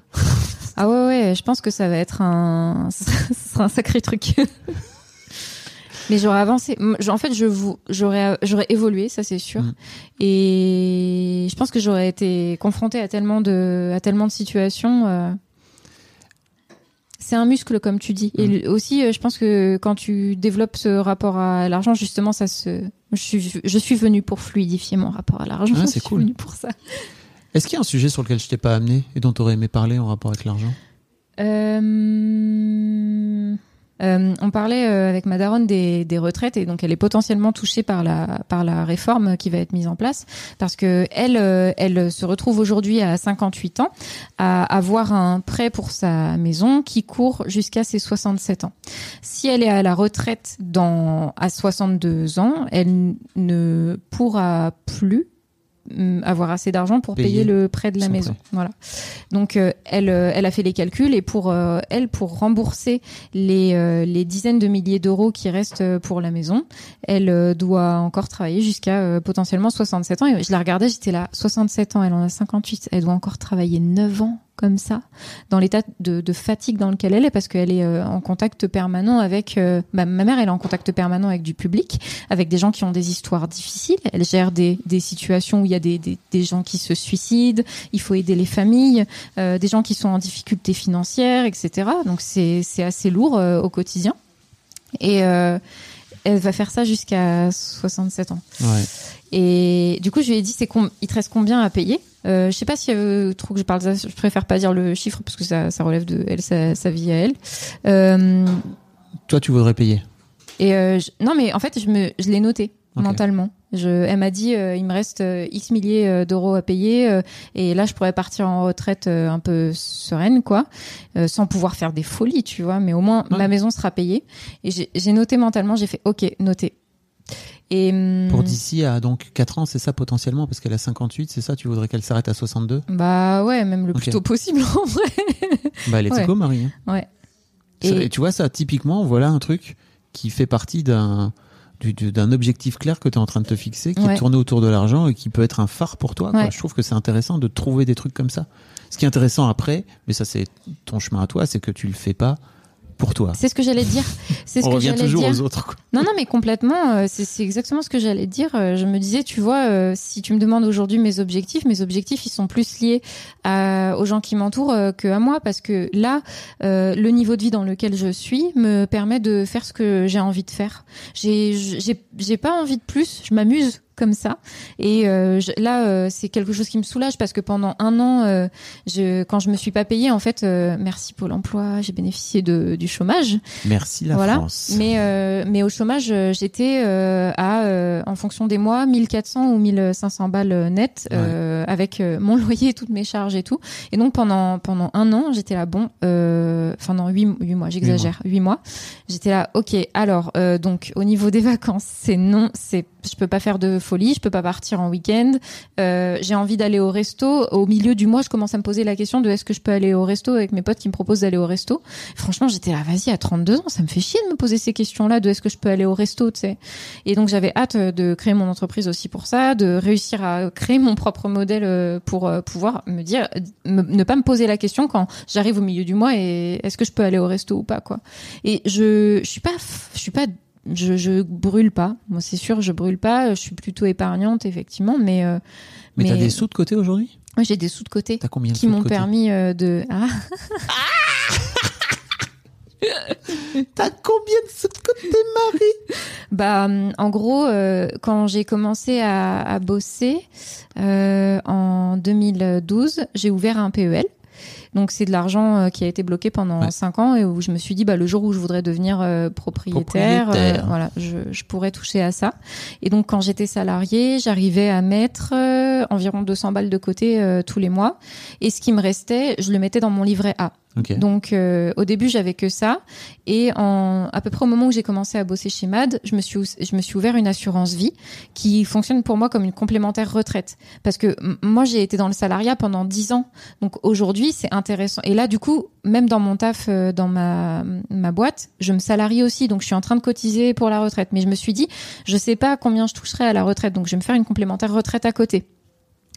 ah ouais, ouais, je pense que ça va être un, ce sera un sacré truc. Mais j'aurais avancé. En fait, je vous, j'aurais, j'aurais évolué, ça c'est sûr. Mm. Et je pense que j'aurais été confrontée à tellement de, à tellement de situations. C'est un muscle, comme tu dis. Mm. Et le- aussi, euh, je pense que quand tu développes ce rapport à l'argent, justement, ça se. Je suis, je suis venue pour fluidifier mon rapport à l'argent. Ah, c'est cool. venue pour ça. Est-ce qu'il y a un sujet sur lequel je t'ai pas amené et dont tu aurais aimé parler en rapport avec l'argent? Euh, euh, on parlait euh, avec ma daronne des, des retraites et donc elle est potentiellement touchée par la par la réforme qui va être mise en place parce que elle euh, elle se retrouve aujourd'hui à 58 ans à avoir un prêt pour sa maison qui court jusqu'à ses 67 ans. Si elle est à la retraite dans à 62 ans, elle ne pourra plus avoir assez d'argent pour Payer payer, le prêt de la son maison. prêt. Voilà. Donc euh, elle, euh, elle a fait les calculs et pour euh, elle, pour rembourser les, euh, les dizaines de milliers d'euros qui restent euh, pour la maison, elle euh, doit encore travailler jusqu'à euh, potentiellement 67 ans. Et je la regardais, j'étais là, 67 ans, elle en a 58, elle doit encore travailler 9 ans comme ça, dans l'état de, de fatigue dans lequel elle est, parce qu'elle est euh, en contact permanent avec... euh, bah, ma mère, elle est en contact permanent avec du public, avec des gens qui ont des histoires difficiles. Elle gère des, des situations où il y a des, des, des gens qui se suicident, il faut aider les familles, euh, des gens qui sont en difficulté financière, etc. Donc c'est assez lourd euh, au quotidien. Et euh, elle va faire ça jusqu'à 67 ans. Ouais. Et du coup, je lui ai dit, c'est il te reste combien à payer? Euh, Je sais pas si veut trop que je parle de ça. Je préfère pas dire le chiffre parce que ça, ça relève de elle, sa, sa vie à elle. Euh, Toi, tu voudrais payer? et euh, je- non, mais en fait, je me, je l'ai noté mentalement. Je, elle m'a dit, euh, il me reste euh, X milliers euh, d'euros à payer, euh, et là, je pourrais partir en retraite euh, un peu sereine, quoi, euh, sans pouvoir faire des folies, tu vois. Mais au moins, Ouais. ma maison sera payée. Et j'ai noté mentalement. J'ai fait, ok, noté. Et hum, Pour d'ici à donc 4 ans, c'est ça potentiellement Parce qu'elle a 58, c'est ça Tu voudrais qu'elle s'arrête à 62 bah ouais, même le plus tôt possible en vrai. Bah, elle est Ouais. éco, Marie. hein. Ouais. Et- Et tu vois, ça, typiquement, voilà un truc qui fait partie d'un du- du- d'un objectif clair que tu es en train de te fixer, qui Ouais. est tourné autour de l'argent et qui peut être un phare pour toi. quoi. Je trouve que c'est intéressant de trouver des trucs comme ça. Ce qui est intéressant après, mais ça c'est ton chemin à toi, c'est que tu le fais pas pour toi. C'est ce que j'allais dire. C'est ce On que revient j'allais toujours dire. aux autres. quoi. Non, non, mais complètement. euh, c'est exactement ce que j'allais dire. Euh, Je me disais, tu vois, euh, si tu me demandes aujourd'hui mes objectifs, mes objectifs, ils sont plus liés à, aux gens qui m'entourent que à moi, parce que là, euh, le niveau de vie dans lequel je suis me permet de faire ce que j'ai envie de faire. J'ai, j'ai, j'ai pas envie de plus. Je m'amuse comme ça. Et euh, je- là, euh, c'est quelque chose qui me soulage parce que pendant un an, euh, je, quand je me suis pas payée, en fait, euh, merci Pôle Emploi, j'ai bénéficié de, du chômage. Merci la voilà. France. Mais euh, mais au chômage, euh, j'étais euh, à euh, en fonction des mois 1400 ou 1500 balles net euh, avec mon loyer, toutes mes charges et tout. Et donc pendant pendant un an, j'étais là bon, euh, enfin non huit huit mois, j'exagère, huit mois. J'étais là ok. Alors euh, donc au niveau des vacances, c'est non, c'est je peux pas faire de folie, je peux pas partir en week-end. Euh, j'ai envie d'aller au resto. Au milieu du mois, je commence à me poser la question de est-ce que je peux aller au resto avec mes potes qui me proposent d'aller au resto. Franchement, j'étais là, vas-y, à 32 ans, ça me fait chier de me poser ces questions-là de est-ce que je peux aller au resto, tu sais. Et donc, j'avais hâte de créer mon entreprise aussi pour ça, de réussir à créer mon propre modèle euh, pour euh, pouvoir me dire, ne pas me poser la question quand j'arrive au milieu du mois et est-ce que je peux aller au resto ou pas, quoi. Et je, je suis pas, je suis pas je, je brûle pas. Moi, c'est sûr, je brûle pas. Je suis plutôt épargnante, effectivement, mais euh, mais t'as des sous de côté aujourd'hui? Moi, j'ai des sous de côté T'as combien de qui sous de m'ont permis euh, de. Ah, T'as combien de sous de côté, Marie? Bah, hum, en gros, euh, quand j'ai commencé à, à bosser euh, en 2012, j'ai ouvert un PEL. Donc c'est de l'argent euh, qui a été bloqué pendant Ouais. cinq ans et où je me suis dit bah le jour où je voudrais devenir euh, propriétaire, Propriétaire. euh, voilà, je, je pourrais toucher à ça. Et donc quand j'étais salariée, j'arrivais à mettre euh, environ 200 balles de côté euh, tous les mois et ce qui me restait, je le mettais dans mon livret A. Donc euh, au début j'avais que ça. Et en à peu près au moment où j'ai commencé à bosser chez Mad, je me suis je me suis ouvert une assurance vie qui fonctionne pour moi comme une complémentaire retraite. Parce que moi j'ai été dans le salariat pendant 10 ans. Donc aujourd'hui c'est intéressant. Et là du coup même dans mon taf euh, dans ma ma boîte, je me salarie aussi. Donc je suis en train de cotiser pour la retraite. Mais je me suis dit je sais pas combien je toucherai à la retraite. Donc je vais me faire une complémentaire retraite à côté.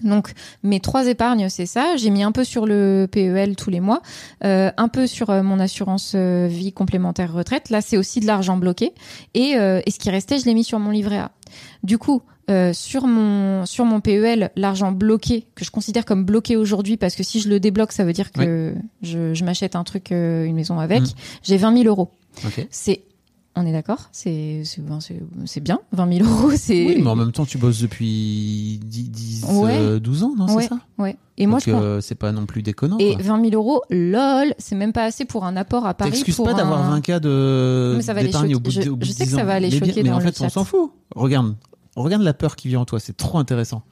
Donc mes trois épargnes, c'est ça. J'ai mis un peu sur le PEL tous les mois, euh, un peu sur euh, mon assurance euh, vie complémentaire retraite. Là, c'est aussi de l'argent bloqué. Et, euh, et ce qui restait, je l'ai mis sur mon livret A. Du coup, euh, sur mon sur mon PEL, l'argent bloqué que je considère comme bloqué aujourd'hui, parce que si je le débloque, ça veut dire que je, je m'achète un truc, une maison avec. Mm. J'ai 20 000 euros. Ok. C'est on est d'accord, c'est ben, bien, 20 000 euros, c'est Oui, mais en même temps, tu bosses depuis 10, 10 Ouais. euh, 12 ans, non ouais, C'est ça ouais. Et moi, Donc, je pense, euh, c'est pas non plus déconnant. Et quoi. 20 000 euros, lol, c'est même pas assez pour un apport à Paris. T'excuses pas d'avoir un- 20 cas de Mais ça va les choquer. au bout de, Je- au bout je de sais que 10 ça va les Mais bien- choquer Mais dans en le fait, on s'en fout. Regarde, regarde la peur qui vient en toi. C'est trop intéressant.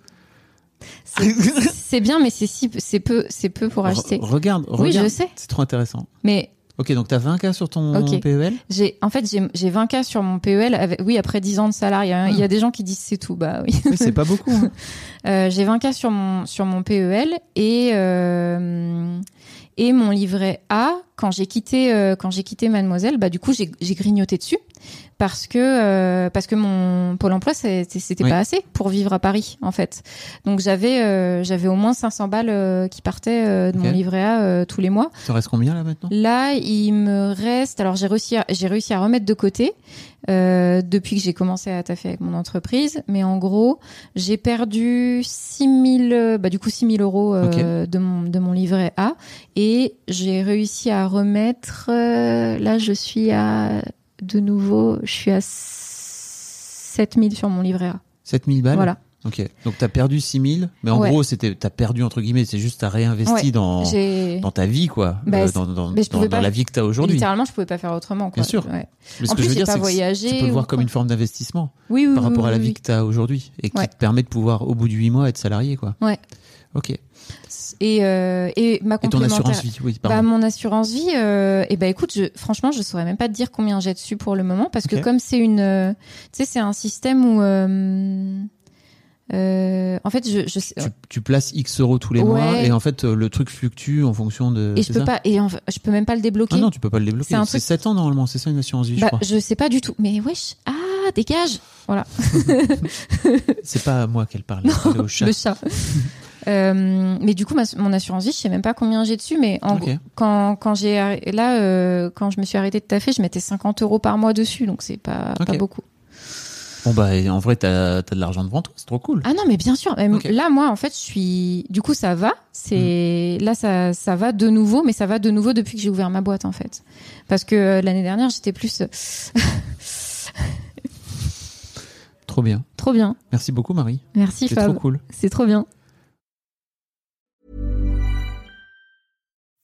C'est bien, mais c'est si, peu, c'est peu pour acheter. Re- regarde, Oui, regarde. je sais. C'est trop intéressant. Mais Ok, donc t'as 20 cas sur ton. PEL. j'ai, en fait, j'ai, j'ai 20 cas sur mon PEL. Avec, oui, après 10 ans de salariat. hein. Il y a des gens qui disent c'est tout. Bah oui. Oui, c'est pas beaucoup. hein. Euh, j'ai 20 cas sur mon sur mon PEL et euh, et mon livret A quand j'ai quitté euh, quand j'ai quitté Mademoiselle bah du coup j'ai j'ai grignoté dessus parce que euh, parce que mon pôle emploi c'était Oui. pas assez pour vivre à Paris en fait donc j'avais euh, j'avais au moins 500 balles euh, qui partaient euh, de mon livret A euh, tous les mois te reste combien là maintenant? Là, il me reste. Alors, j'ai réussi, à, j'ai réussi à remettre de côté euh, depuis que j'ai commencé à taffer avec mon entreprise. Mais en gros, j'ai perdu 6000, euh, bah, du coup, 6000 euros euh, de, mon, de mon livret A. Et j'ai réussi à remettre. euh, là, je suis à. De nouveau, je suis à 7000 sur mon livret A. 7000 balles Voilà. Ok, donc t'as perdu 6000, mais en Ouais. gros, c'était t'as perdu entre guillemets, c'est juste t'as réinvesti Ouais, dans, dans ta vie, quoi, Bah, euh, dans, dans, pas- la vie que t'as aujourd'hui. Littéralement, je pouvais pas faire autrement. Quoi. Bien sûr. Ouais. Mais ce En que plus, je veux dire, c'est que tu peux le voir comme quoi. une forme d'investissement Oui, oui, par oui, rapport à la vie que t'as aujourd'hui et qui te permet de pouvoir, au bout de 8 mois, être salarié, quoi. Ouais. Ok. Et Et, euh, et ma ton complémentaire. assurance vie, oui, Bah, mon assurance vie, euh, et bah écoute, je, franchement, je saurais même pas te dire combien j'ai dessus pour le moment parce que comme c'est une, euh, tu sais, c'est un système où, en fait, je, je sais, tu, tu places X euros tous les mois et en fait, le truc fluctue en fonction de. et je peux pas, et en je peux même pas le débloquer. Ah non, tu peux pas le débloquer. C'est truc- 7 ans normalement, c'est ça une assurance vie, je bah, crois. je sais pas du tout. Mais wesh, ah, dégage. Voilà. C'est pas à moi qu'elle parle, parlait au chat. Le chat. Euh, mais du coup, ma- mon assurance vie, je sais même pas combien j'ai dessus, mais en Ok. gros, quand, quand j'ai là, euh, quand je me suis arrêtée de taffer, je mettais 50 euros par mois dessus, donc c'est pas, pas beaucoup. Bon bah en vrai, t'as as de l'argent devant toi, c'est trop cool. Ah non, mais bien sûr. Là, moi, en fait, je suis. Du coup, ça va. C'est là, ça, ça va de nouveau, mais ça va de nouveau depuis que j'ai ouvert ma boîte, en fait. Parce que euh, l'année dernière, j'étais plus. Trop bien. trop bien. Merci beaucoup Marie. Merci C'est Fab. trop cool. C'est trop bien.